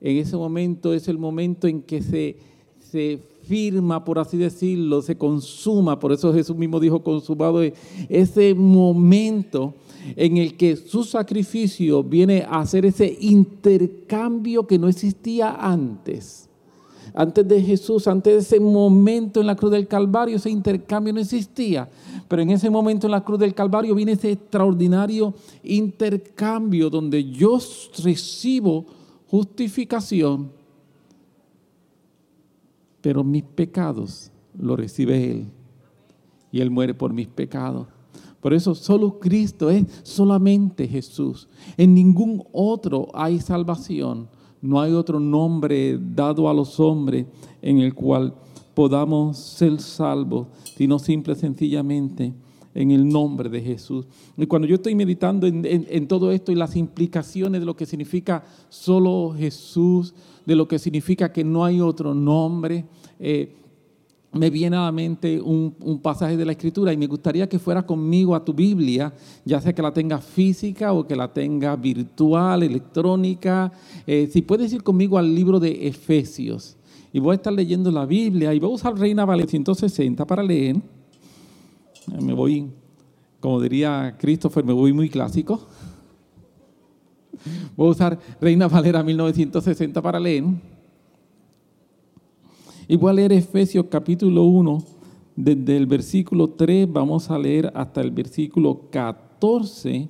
en ese momento es el momento en que se, se firma, por así decirlo, se consuma, por eso Jesús mismo dijo consumado, ese momento en el que su sacrificio viene a hacer ese intercambio que no existía antes. Antes de Jesús, antes de ese momento en la cruz del Calvario, ese intercambio no existía. Pero en ese momento en la cruz del Calvario viene ese extraordinario intercambio donde yo recibo justificación, pero mis pecados lo recibe Él. Y Él muere por mis pecados. Por eso solo Cristo es solamente Jesús. En ningún otro hay salvación. No hay otro nombre dado a los hombres en el cual podamos ser salvos, sino simple sencillamente en el nombre de Jesús. Y cuando yo estoy meditando en, todo esto y las implicaciones de lo que significa solo Jesús, de lo que significa que no hay otro nombre, eh, me viene a la mente un, pasaje de la Escritura y me gustaría que fuera conmigo a tu Biblia, ya sea que la tenga física o que la tenga virtual, electrónica. Eh, si puedes ir conmigo al libro de Efesios y voy a estar leyendo la Biblia y voy a usar Reina Valera 160 para leer. Eh, me voy, como diría Christopher, me voy muy clásico. (laughs) Voy a usar Reina Valera 1960 para leer. Y voy a leer Efesios capítulo 1, desde el versículo 3 vamos a leer hasta el versículo 14.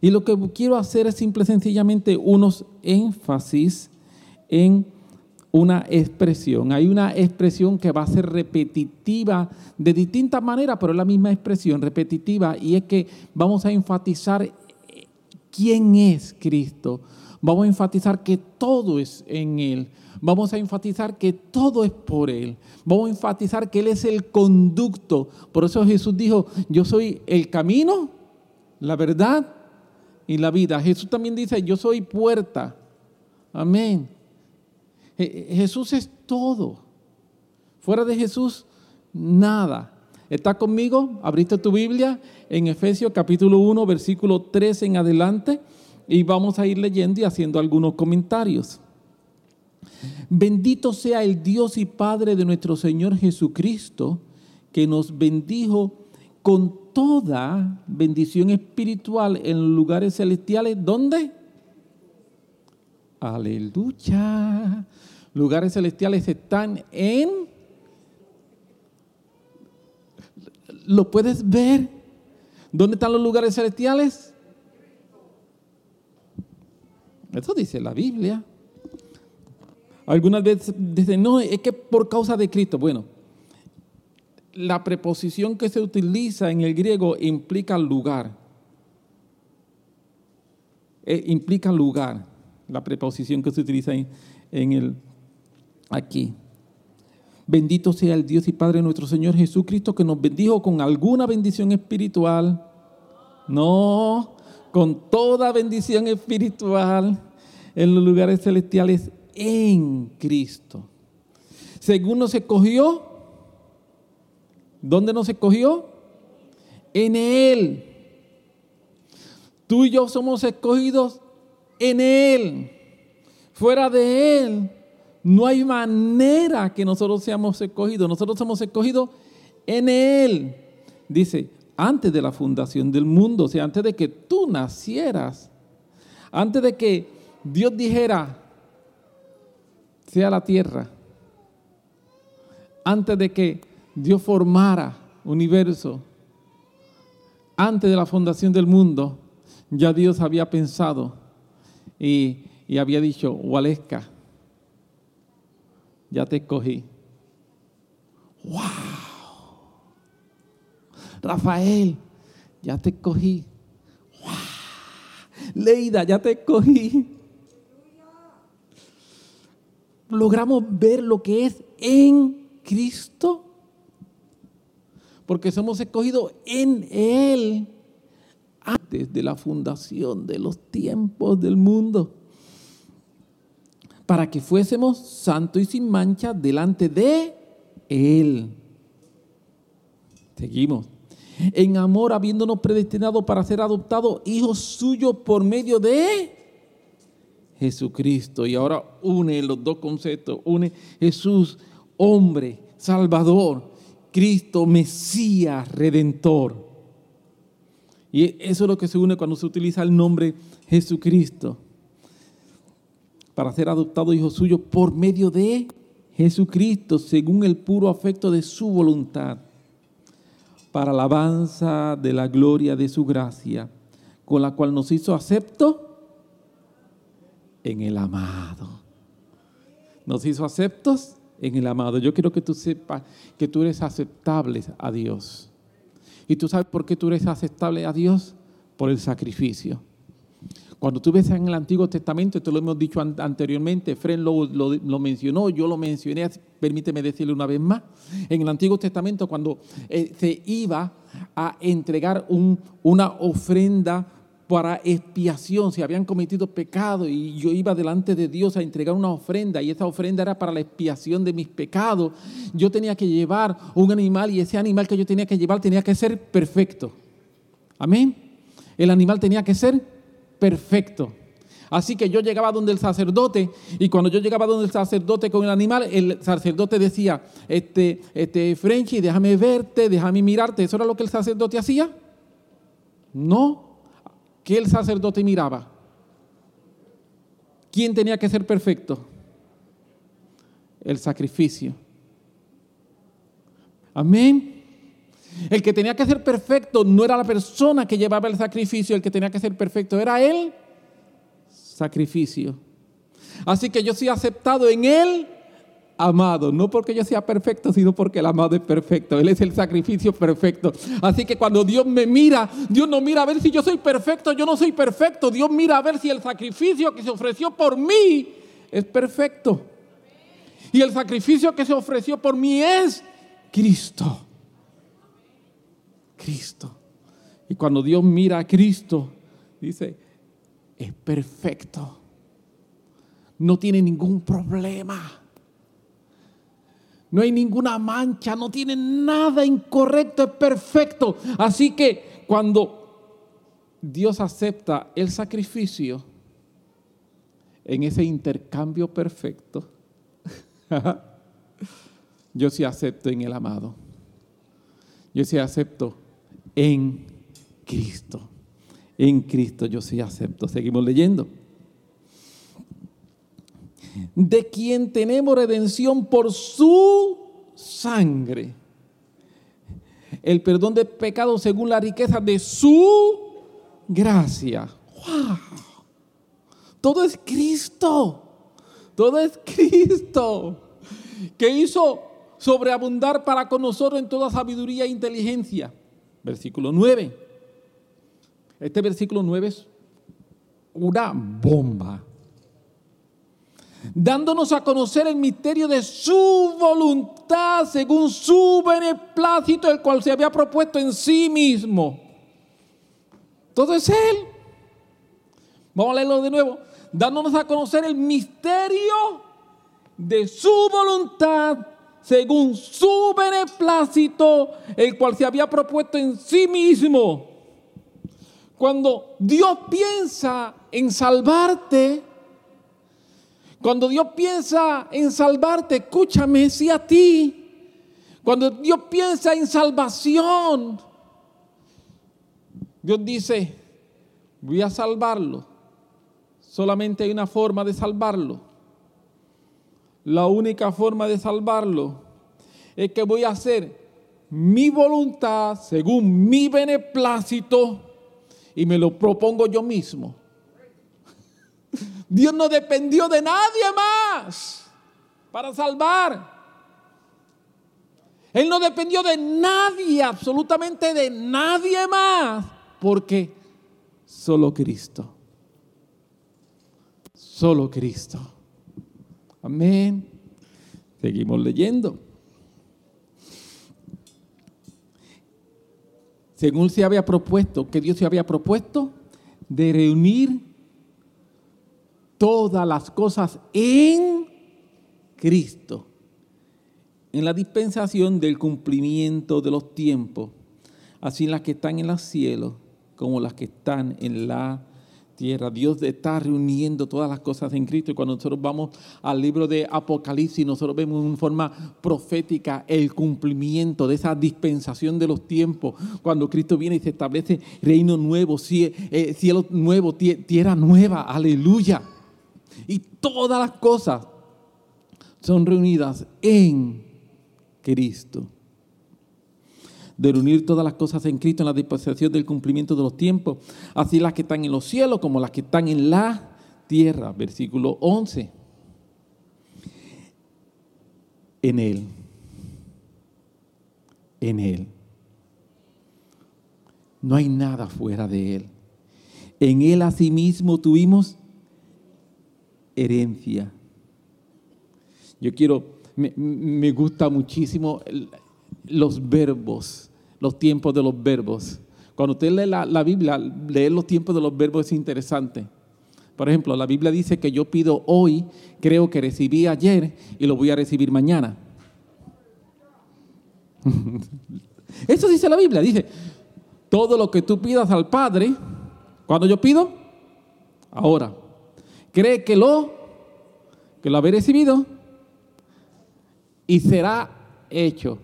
Y lo que quiero hacer es simple sencillamente unos énfasis en una expresión. Hay una expresión que va a ser repetitiva de distintas maneras, pero es la misma expresión repetitiva y es que vamos a enfatizar quién es Cristo. Vamos a enfatizar que todo es en Él. Vamos a enfatizar que todo es por Él. Vamos a enfatizar que Él es el conducto. Por eso Jesús dijo, yo soy el camino, la verdad y la vida. Jesús también dice, yo soy puerta. Amén. Jesús es todo. Fuera de Jesús, nada. ¿Está conmigo? Abriste tu Biblia en Efesios capítulo 1, versículo 3 en adelante y vamos a ir leyendo y haciendo algunos comentarios. Bendito sea el Dios y Padre de nuestro Señor Jesucristo, que nos bendijo con toda bendición espiritual en lugares celestiales. ¿Dónde? Aleluya. Lugares celestiales están en... ¿Lo puedes ver? ¿Dónde están los lugares celestiales? Eso dice la Biblia. Algunas veces dicen, no, es que por causa de Cristo. Bueno, la preposición que se utiliza en el griego implica lugar. Eh, implica lugar, la preposición que se utiliza en, en el aquí. Bendito sea el Dios y Padre nuestro Señor Jesucristo que nos bendijo con alguna bendición espiritual. No, con toda bendición espiritual en los lugares celestiales en Cristo. Según nos escogió, ¿dónde nos escogió? En Él. Tú y yo somos escogidos en Él. Fuera de Él no hay manera que nosotros seamos escogidos. Nosotros somos escogidos en Él. Dice, antes de la fundación del mundo, o sea, antes de que tú nacieras, antes de que Dios dijera, sea la tierra, antes de que Dios formara universo, antes de la fundación del mundo, ya Dios había pensado y, había dicho, Waleska, ya te escogí. ¡Wow! Rafael, ya te escogí. ¡Wow! Leida, ya te escogí logramos ver lo que es en Cristo? Porque somos escogidos en Él antes de la fundación de los tiempos del mundo. Para que fuésemos santos y sin mancha delante de Él. Seguimos. En amor, habiéndonos predestinado para ser adoptados hijos suyos por medio de Jesucristo. Y ahora une los dos conceptos. Une Jesús, hombre, Salvador, Cristo, Mesías, Redentor. Y eso es lo que se une cuando se utiliza el nombre Jesucristo. Para ser adoptado hijo suyo por medio de Jesucristo, según el puro afecto de su voluntad, para alabanza de la gloria de su gracia, con la cual nos hizo acepto en el amado. Nos hizo aceptos en el amado. Yo quiero que tú sepas que tú eres aceptable a Dios. ¿Y tú sabes por qué tú eres aceptable a Dios? Por el sacrificio. Cuando tú ves en el Antiguo Testamento, esto lo hemos dicho anteriormente, Fren lo, mencionó, yo lo mencioné, permíteme decirle una vez más. En el Antiguo Testamento, cuando eh, se iba a entregar un, una ofrenda para expiación, si habían cometido pecado y yo iba delante de Dios a entregar una ofrenda y esa ofrenda era para la expiación de mis pecados, yo tenía que llevar un animal y ese animal que yo tenía que llevar tenía que ser perfecto. Amén. El animal tenía que ser perfecto. Así que yo llegaba donde el sacerdote y cuando yo llegaba donde el sacerdote con el animal, el sacerdote decía, este, este, Frenchy, déjame verte, déjame mirarte. ¿Eso era lo que el sacerdote hacía? No, ¿Qué el sacerdote miraba? ¿Quién tenía que ser perfecto? El sacrificio. Amén. El que tenía que ser perfecto no era la persona que llevaba el sacrificio, el que tenía que ser perfecto era el sacrificio. Así que yo soy aceptado en él amado, no porque yo sea perfecto, sino porque el amado es perfecto. Él es el sacrificio perfecto. Así que cuando Dios me mira, Dios no mira a ver si yo soy perfecto, yo no soy perfecto. Dios mira a ver si el sacrificio que se ofreció por mí es perfecto. Y el sacrificio que se ofreció por mí es Cristo. Cristo. Y cuando Dios mira a Cristo, dice, es perfecto. No tiene ningún problema no hay ninguna mancha, no tiene nada incorrecto, es perfecto. Así que cuando Dios acepta el sacrificio en ese intercambio perfecto, (laughs) yo sí acepto en el amado. Yo sí acepto en Cristo. En Cristo yo sí acepto. Seguimos leyendo de quien tenemos redención por su sangre. El perdón de pecados según la riqueza de su gracia. ¡Wow! Todo es Cristo. Todo es Cristo. Que hizo sobreabundar para con nosotros en toda sabiduría e inteligencia. Versículo 9. Este versículo 9 es una bomba dándonos a conocer el misterio de su voluntad según su beneplácito, el cual se había propuesto en sí mismo. Todo es Él. Vamos a leerlo de nuevo. Dándonos a conocer el misterio de su voluntad según su beneplácito, el cual se había propuesto en sí mismo. Cuando Dios piensa en salvarte, cuando Dios piensa en salvarte, escúchame, sí a ti. Cuando Dios piensa en salvación, Dios dice, voy a salvarlo. Solamente hay una forma de salvarlo. La única forma de salvarlo es que voy a hacer mi voluntad según mi beneplácito y me lo propongo yo mismo. (laughs) Dios no dependió de nadie más para salvar. Él no dependió de nadie, absolutamente de nadie más, porque solo Cristo. Solo Cristo. Amén. Seguimos leyendo. Según se había propuesto, que Dios se había propuesto de reunir todas las cosas en Cristo. en la dispensación del cumplimiento de los tiempos, así las que están en los cielos como las que están en la tierra. Dios está reuniendo todas las cosas en Cristo. Y cuando nosotros vamos al libro de Apocalipsis, nosotros vemos en forma profética el cumplimiento de esa dispensación de los tiempos. Cuando Cristo viene y se establece reino nuevo, eh, cielo nuevo, tierra nueva. Aleluya. Y todas las cosas son reunidas en Cristo. De reunir todas las cosas en Cristo en la dispensación del cumplimiento de los tiempos, así las que están en los cielos como las que están en la tierra. Versículo 11. En Él. En Él. No hay nada fuera de Él. En Él asimismo tuvimos herencia. Yo quiero me, gusta muchísimo los verbos, los tiempos de los verbos. Cuando usted lee la, Biblia, leer los tiempos de los verbos es interesante. Por ejemplo, la Biblia dice que yo pido hoy, creo que recibí ayer y lo voy a recibir mañana. (laughs) Eso dice la Biblia, dice, todo lo que tú pidas al Padre, cuando yo pido, ahora, cree que lo, que lo habéis recibido y será hecho.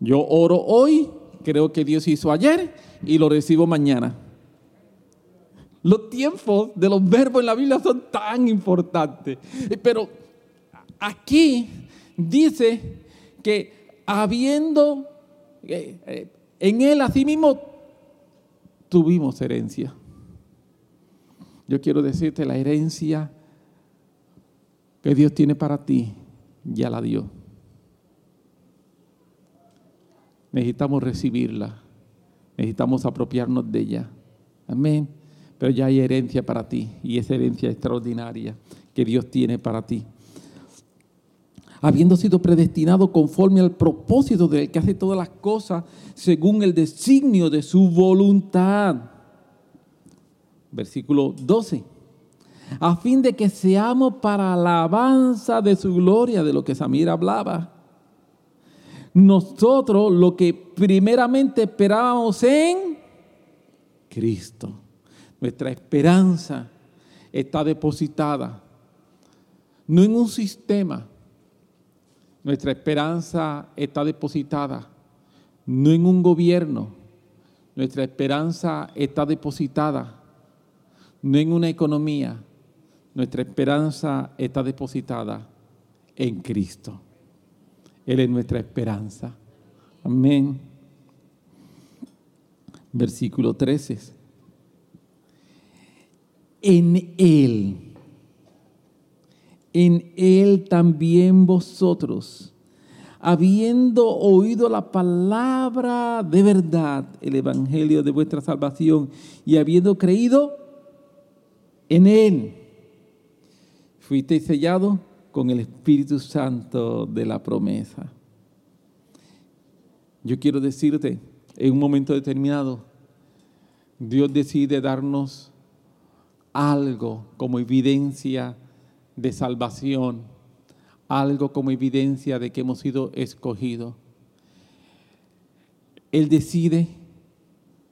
Yo oro hoy, creo que Dios hizo ayer y lo recibo mañana. Los tiempos de los verbos en la Biblia son tan importantes. Pero aquí dice que habiendo eh, eh, en él así mismo tuvimos herencia. Yo quiero decirte la herencia que Dios tiene para ti ya la dio. Necesitamos recibirla. Necesitamos apropiarnos de ella. Amén. Pero ya hay herencia para ti y esa herencia extraordinaria que Dios tiene para ti. Habiendo sido predestinado conforme al propósito del que hace todas las cosas según el designio de su voluntad. Versículo 12 a fin de que seamos para alabanza de su gloria, de lo que Samir hablaba. Nosotros lo que primeramente esperábamos en Cristo. Nuestra esperanza está depositada, no en un sistema. Nuestra esperanza está depositada, no en un gobierno. Nuestra esperanza está depositada, no en una economía nuestra esperanza está depositada en Cristo. Él es nuestra esperanza. Amén. Versículo 13. En Él, en Él también vosotros, habiendo oído la palabra de verdad, el Evangelio de vuestra salvación, y habiendo creído en Él, fuiste sellado con el Espíritu Santo de la promesa. Yo quiero decirte, en un momento determinado, Dios decide darnos algo como evidencia de salvación, algo como evidencia de que hemos sido escogidos. Él decide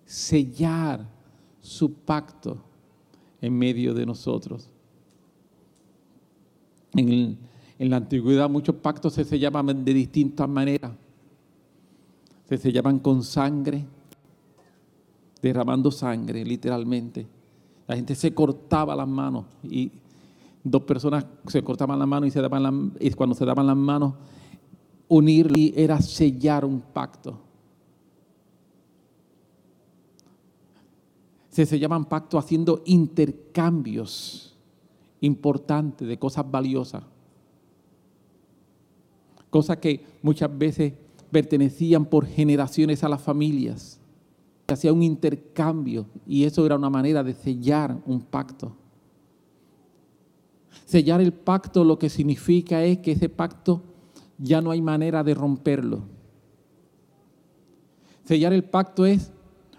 sellar su pacto en medio de nosotros. En, la antigüedad muchos pactos se sellaban de distintas maneras. Se sellaban con sangre, derramando sangre, literalmente. La gente se cortaba las manos y dos personas se cortaban las manos y, se daban y cuando se daban las manos, unir era sellar un pacto. Se sellaban pactos haciendo intercambios importante, de cosas valiosas. Cosas que muchas veces pertenecían por generaciones a las familias. Hacía un intercambio y eso era una manera de sellar un pacto. Sellar el pacto lo que significa es que ese pacto ya no hay manera de romperlo. Sellar el pacto es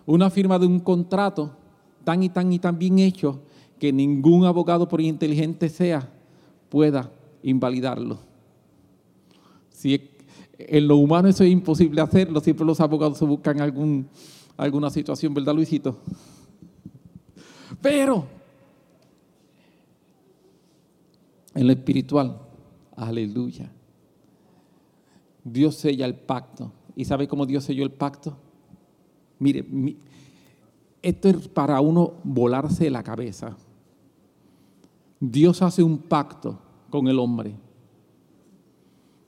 una firma de un contrato tan y tan y tan bien hecho que ningún abogado, por inteligente sea, pueda invalidarlo. Si en lo humano eso es imposible hacerlo, siempre los abogados se buscan alguna situación, ¿verdad, Luisito? Pero en lo espiritual, aleluya. Dios sella el pacto. ¿Y sabe cómo Dios selló el pacto? Mire, esto es para uno volarse la cabeza. Dios hace un pacto con el hombre.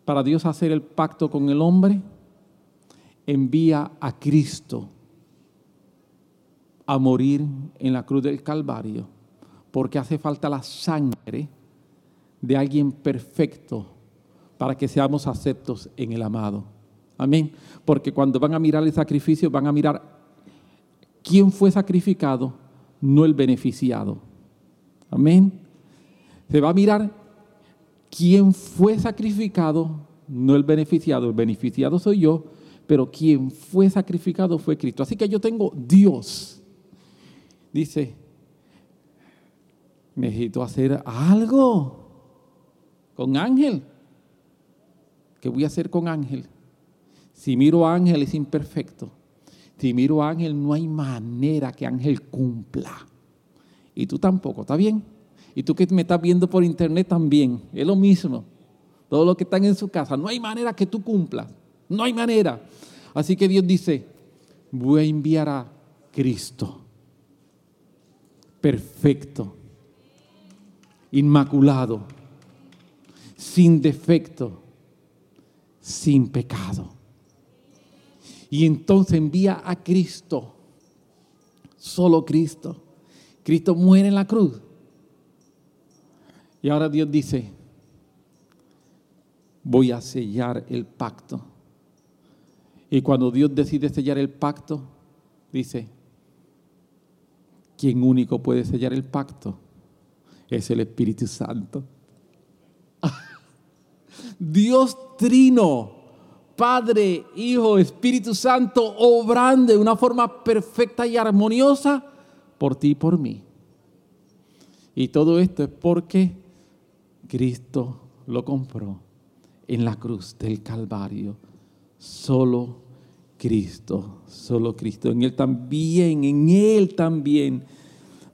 Para Dios hacer el pacto con el hombre, envía a Cristo a morir en la cruz del Calvario, porque hace falta la sangre de alguien perfecto para que seamos aceptos en el amado. Amén. Porque cuando van a mirar el sacrificio, van a mirar quién fue sacrificado, no el beneficiado. Amén. Se va a mirar quién fue sacrificado, no el beneficiado. El beneficiado soy yo, pero quien fue sacrificado fue Cristo. Así que yo tengo Dios. Dice, necesito hacer algo con Ángel. ¿Qué voy a hacer con Ángel? Si miro a Ángel es imperfecto. Si miro a Ángel no hay manera que Ángel cumpla. Y tú tampoco, ¿está bien? Y tú que me estás viendo por internet también, es lo mismo. Todos los que están en su casa, no hay manera que tú cumplas. No hay manera. Así que Dios dice, voy a enviar a Cristo. Perfecto. Inmaculado. Sin defecto sin pecado. Y entonces envía a Cristo, solo Cristo. Cristo muere en la cruz. Y ahora Dios dice, voy a sellar el pacto. Y cuando Dios decide sellar el pacto, dice, quien único puede sellar el pacto es el Espíritu Santo. (laughs) Dios trino, Padre, Hijo, Espíritu Santo, obrando de una forma perfecta y armoniosa por ti y por mí. Y todo esto es porque Cristo lo compró en la cruz del Calvario. Solo Cristo, solo Cristo. En Él también, en Él también.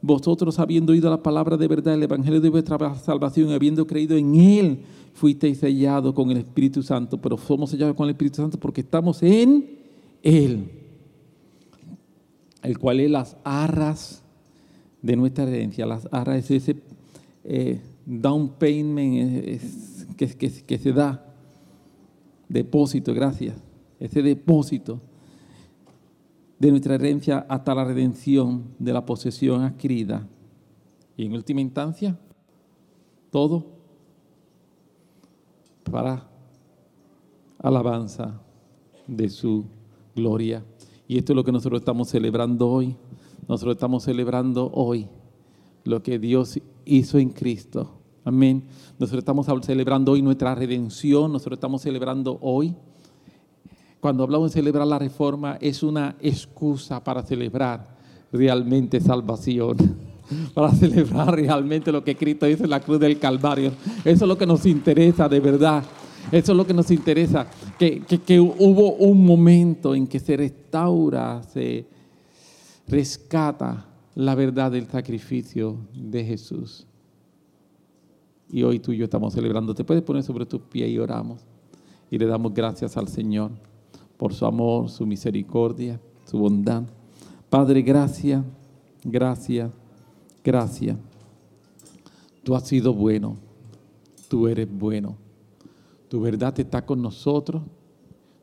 Vosotros habiendo oído la palabra de verdad, el Evangelio de vuestra salvación, habiendo creído en Él, fuisteis sellados con el Espíritu Santo, pero somos sellados con el Espíritu Santo porque estamos en Él, el cual es las arras de nuestra herencia. Las arras es ese eh, down payment que, que se da, depósito, gracias, ese depósito de nuestra herencia hasta la redención de la posesión adquirida. Y en última instancia, todo para alabanza de su gloria. Y esto es lo que nosotros estamos celebrando hoy. Nosotros estamos celebrando hoy lo que Dios hizo en Cristo. Amén. Nosotros estamos celebrando hoy nuestra redención. Nosotros estamos celebrando hoy. Cuando hablamos de celebrar la reforma, es una excusa para celebrar realmente salvación (laughs) para celebrar realmente lo que Cristo hizo en la cruz del Calvario. Eso es lo que nos interesa de verdad. Eso es lo que nos interesa, que, que, hubo un momento en que se restaura, se rescata la verdad del sacrificio de Jesús. Y hoy tú y yo estamos celebrando. Te puedes poner sobre tus pies y oramos. Y le damos gracias al Señor por su amor, su misericordia, su bondad. Padre, gracias, gracias gracias. Tú has sido bueno, tú eres bueno. Tu verdad está con nosotros,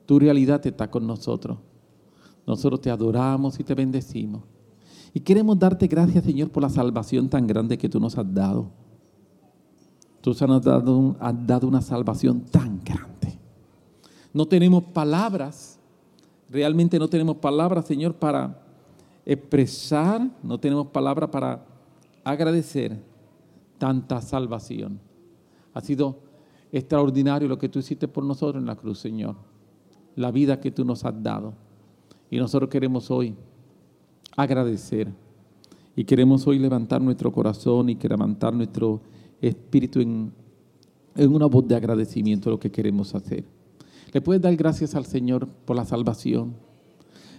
tu realidad está con nosotros. Nosotros te adoramos y te bendecimos. Y queremos darte gracias, Señor, por la salvación tan grande que tú nos has dado. Tú nos has dado, has dado una salvación tan grande. No tenemos palabras, realmente no tenemos palabras, Señor, para expresar, no tenemos palabras para agradecer tanta salvación. Ha sido extraordinario lo que tú hiciste por nosotros en la cruz, Señor. La vida que tú nos has dado. Y nosotros queremos hoy agradecer. Y queremos hoy levantar nuestro corazón y levantar nuestro espíritu en, en una voz de agradecimiento a lo que queremos hacer. Le puedes dar gracias al Señor por la salvación.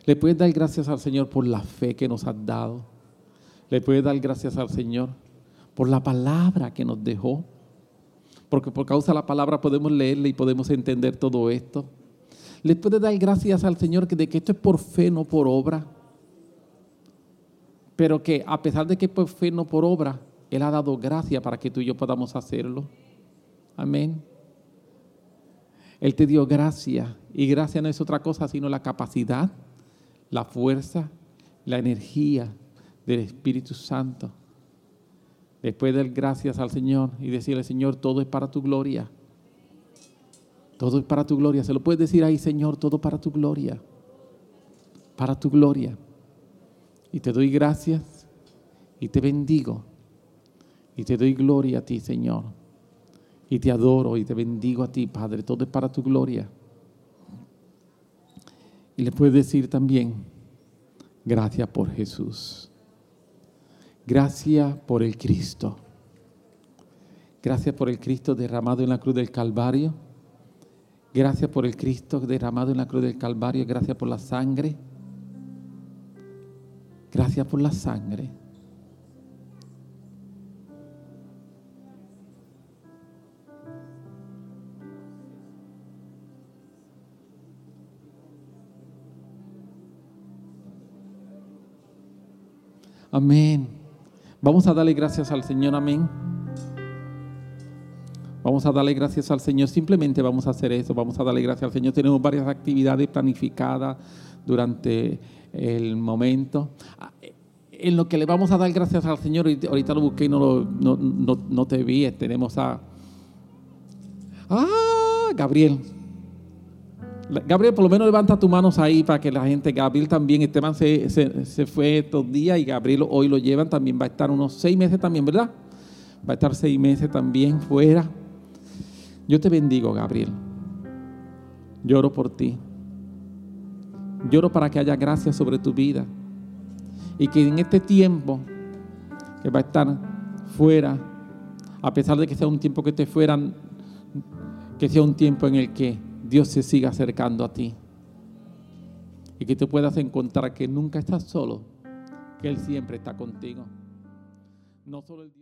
Le puedes dar gracias al Señor por la fe que nos has dado. Le puedes dar gracias al Señor por la palabra que nos dejó. Porque por causa de la palabra podemos leerle y podemos entender todo esto. Le puedes dar gracias al Señor de que esto es por fe, no por obra. Pero que a pesar de que fe, no por obra, Él ha dado gracia para que tú y yo podamos hacerlo. Amén. Él te dio gracia. Y gracia no es otra cosa sino la capacidad, la fuerza, la energía del Espíritu Santo. Después dar gracias al Señor y decirle, Señor, todo es para tu gloria. Todo es para tu gloria. Se lo puedes decir ahí, Señor, todo para tu gloria. Para tu gloria. Y te doy gracias y te bendigo. Y te doy gloria a ti, Señor. Y te adoro y te bendigo a ti, Padre. Todo es para tu gloria. Y le puedes decir también, gracias por Jesús. Gracias por el Cristo. Gracias por el Cristo derramado en la cruz del Calvario. Gracias por el Cristo derramado en la cruz del Calvario. Gracias por la sangre. Gracias por la sangre. Amén. Vamos a darle gracias al Señor, amén. Vamos a darle gracias al Señor. Simplemente vamos a hacer eso. Vamos a darle gracias al Señor. Tenemos varias actividades planificadas durante el momento. En lo que le vamos a dar gracias al Señor, ahorita lo busqué y no, lo, no, no, no te vi. Tenemos a. ¡Ah! Gabriel. Gabriel, por lo menos levanta tus manos ahí para que la gente, Gabriel también, Esteban se, se, se, fue estos días y Gabriel hoy lo llevan, también va a estar unos seis meses también, ¿verdad? Va a estar seis meses también fuera. Yo te bendigo, Gabriel. Lloro por ti. Lloro para que haya gracia sobre tu vida. Y que en este tiempo que va a estar fuera, a pesar de que sea un tiempo que esté fuera, que sea un tiempo en el que Dios se siga acercando a ti. Y que te puedas encontrar que nunca estás solo, que Él siempre está contigo. No solo el Dios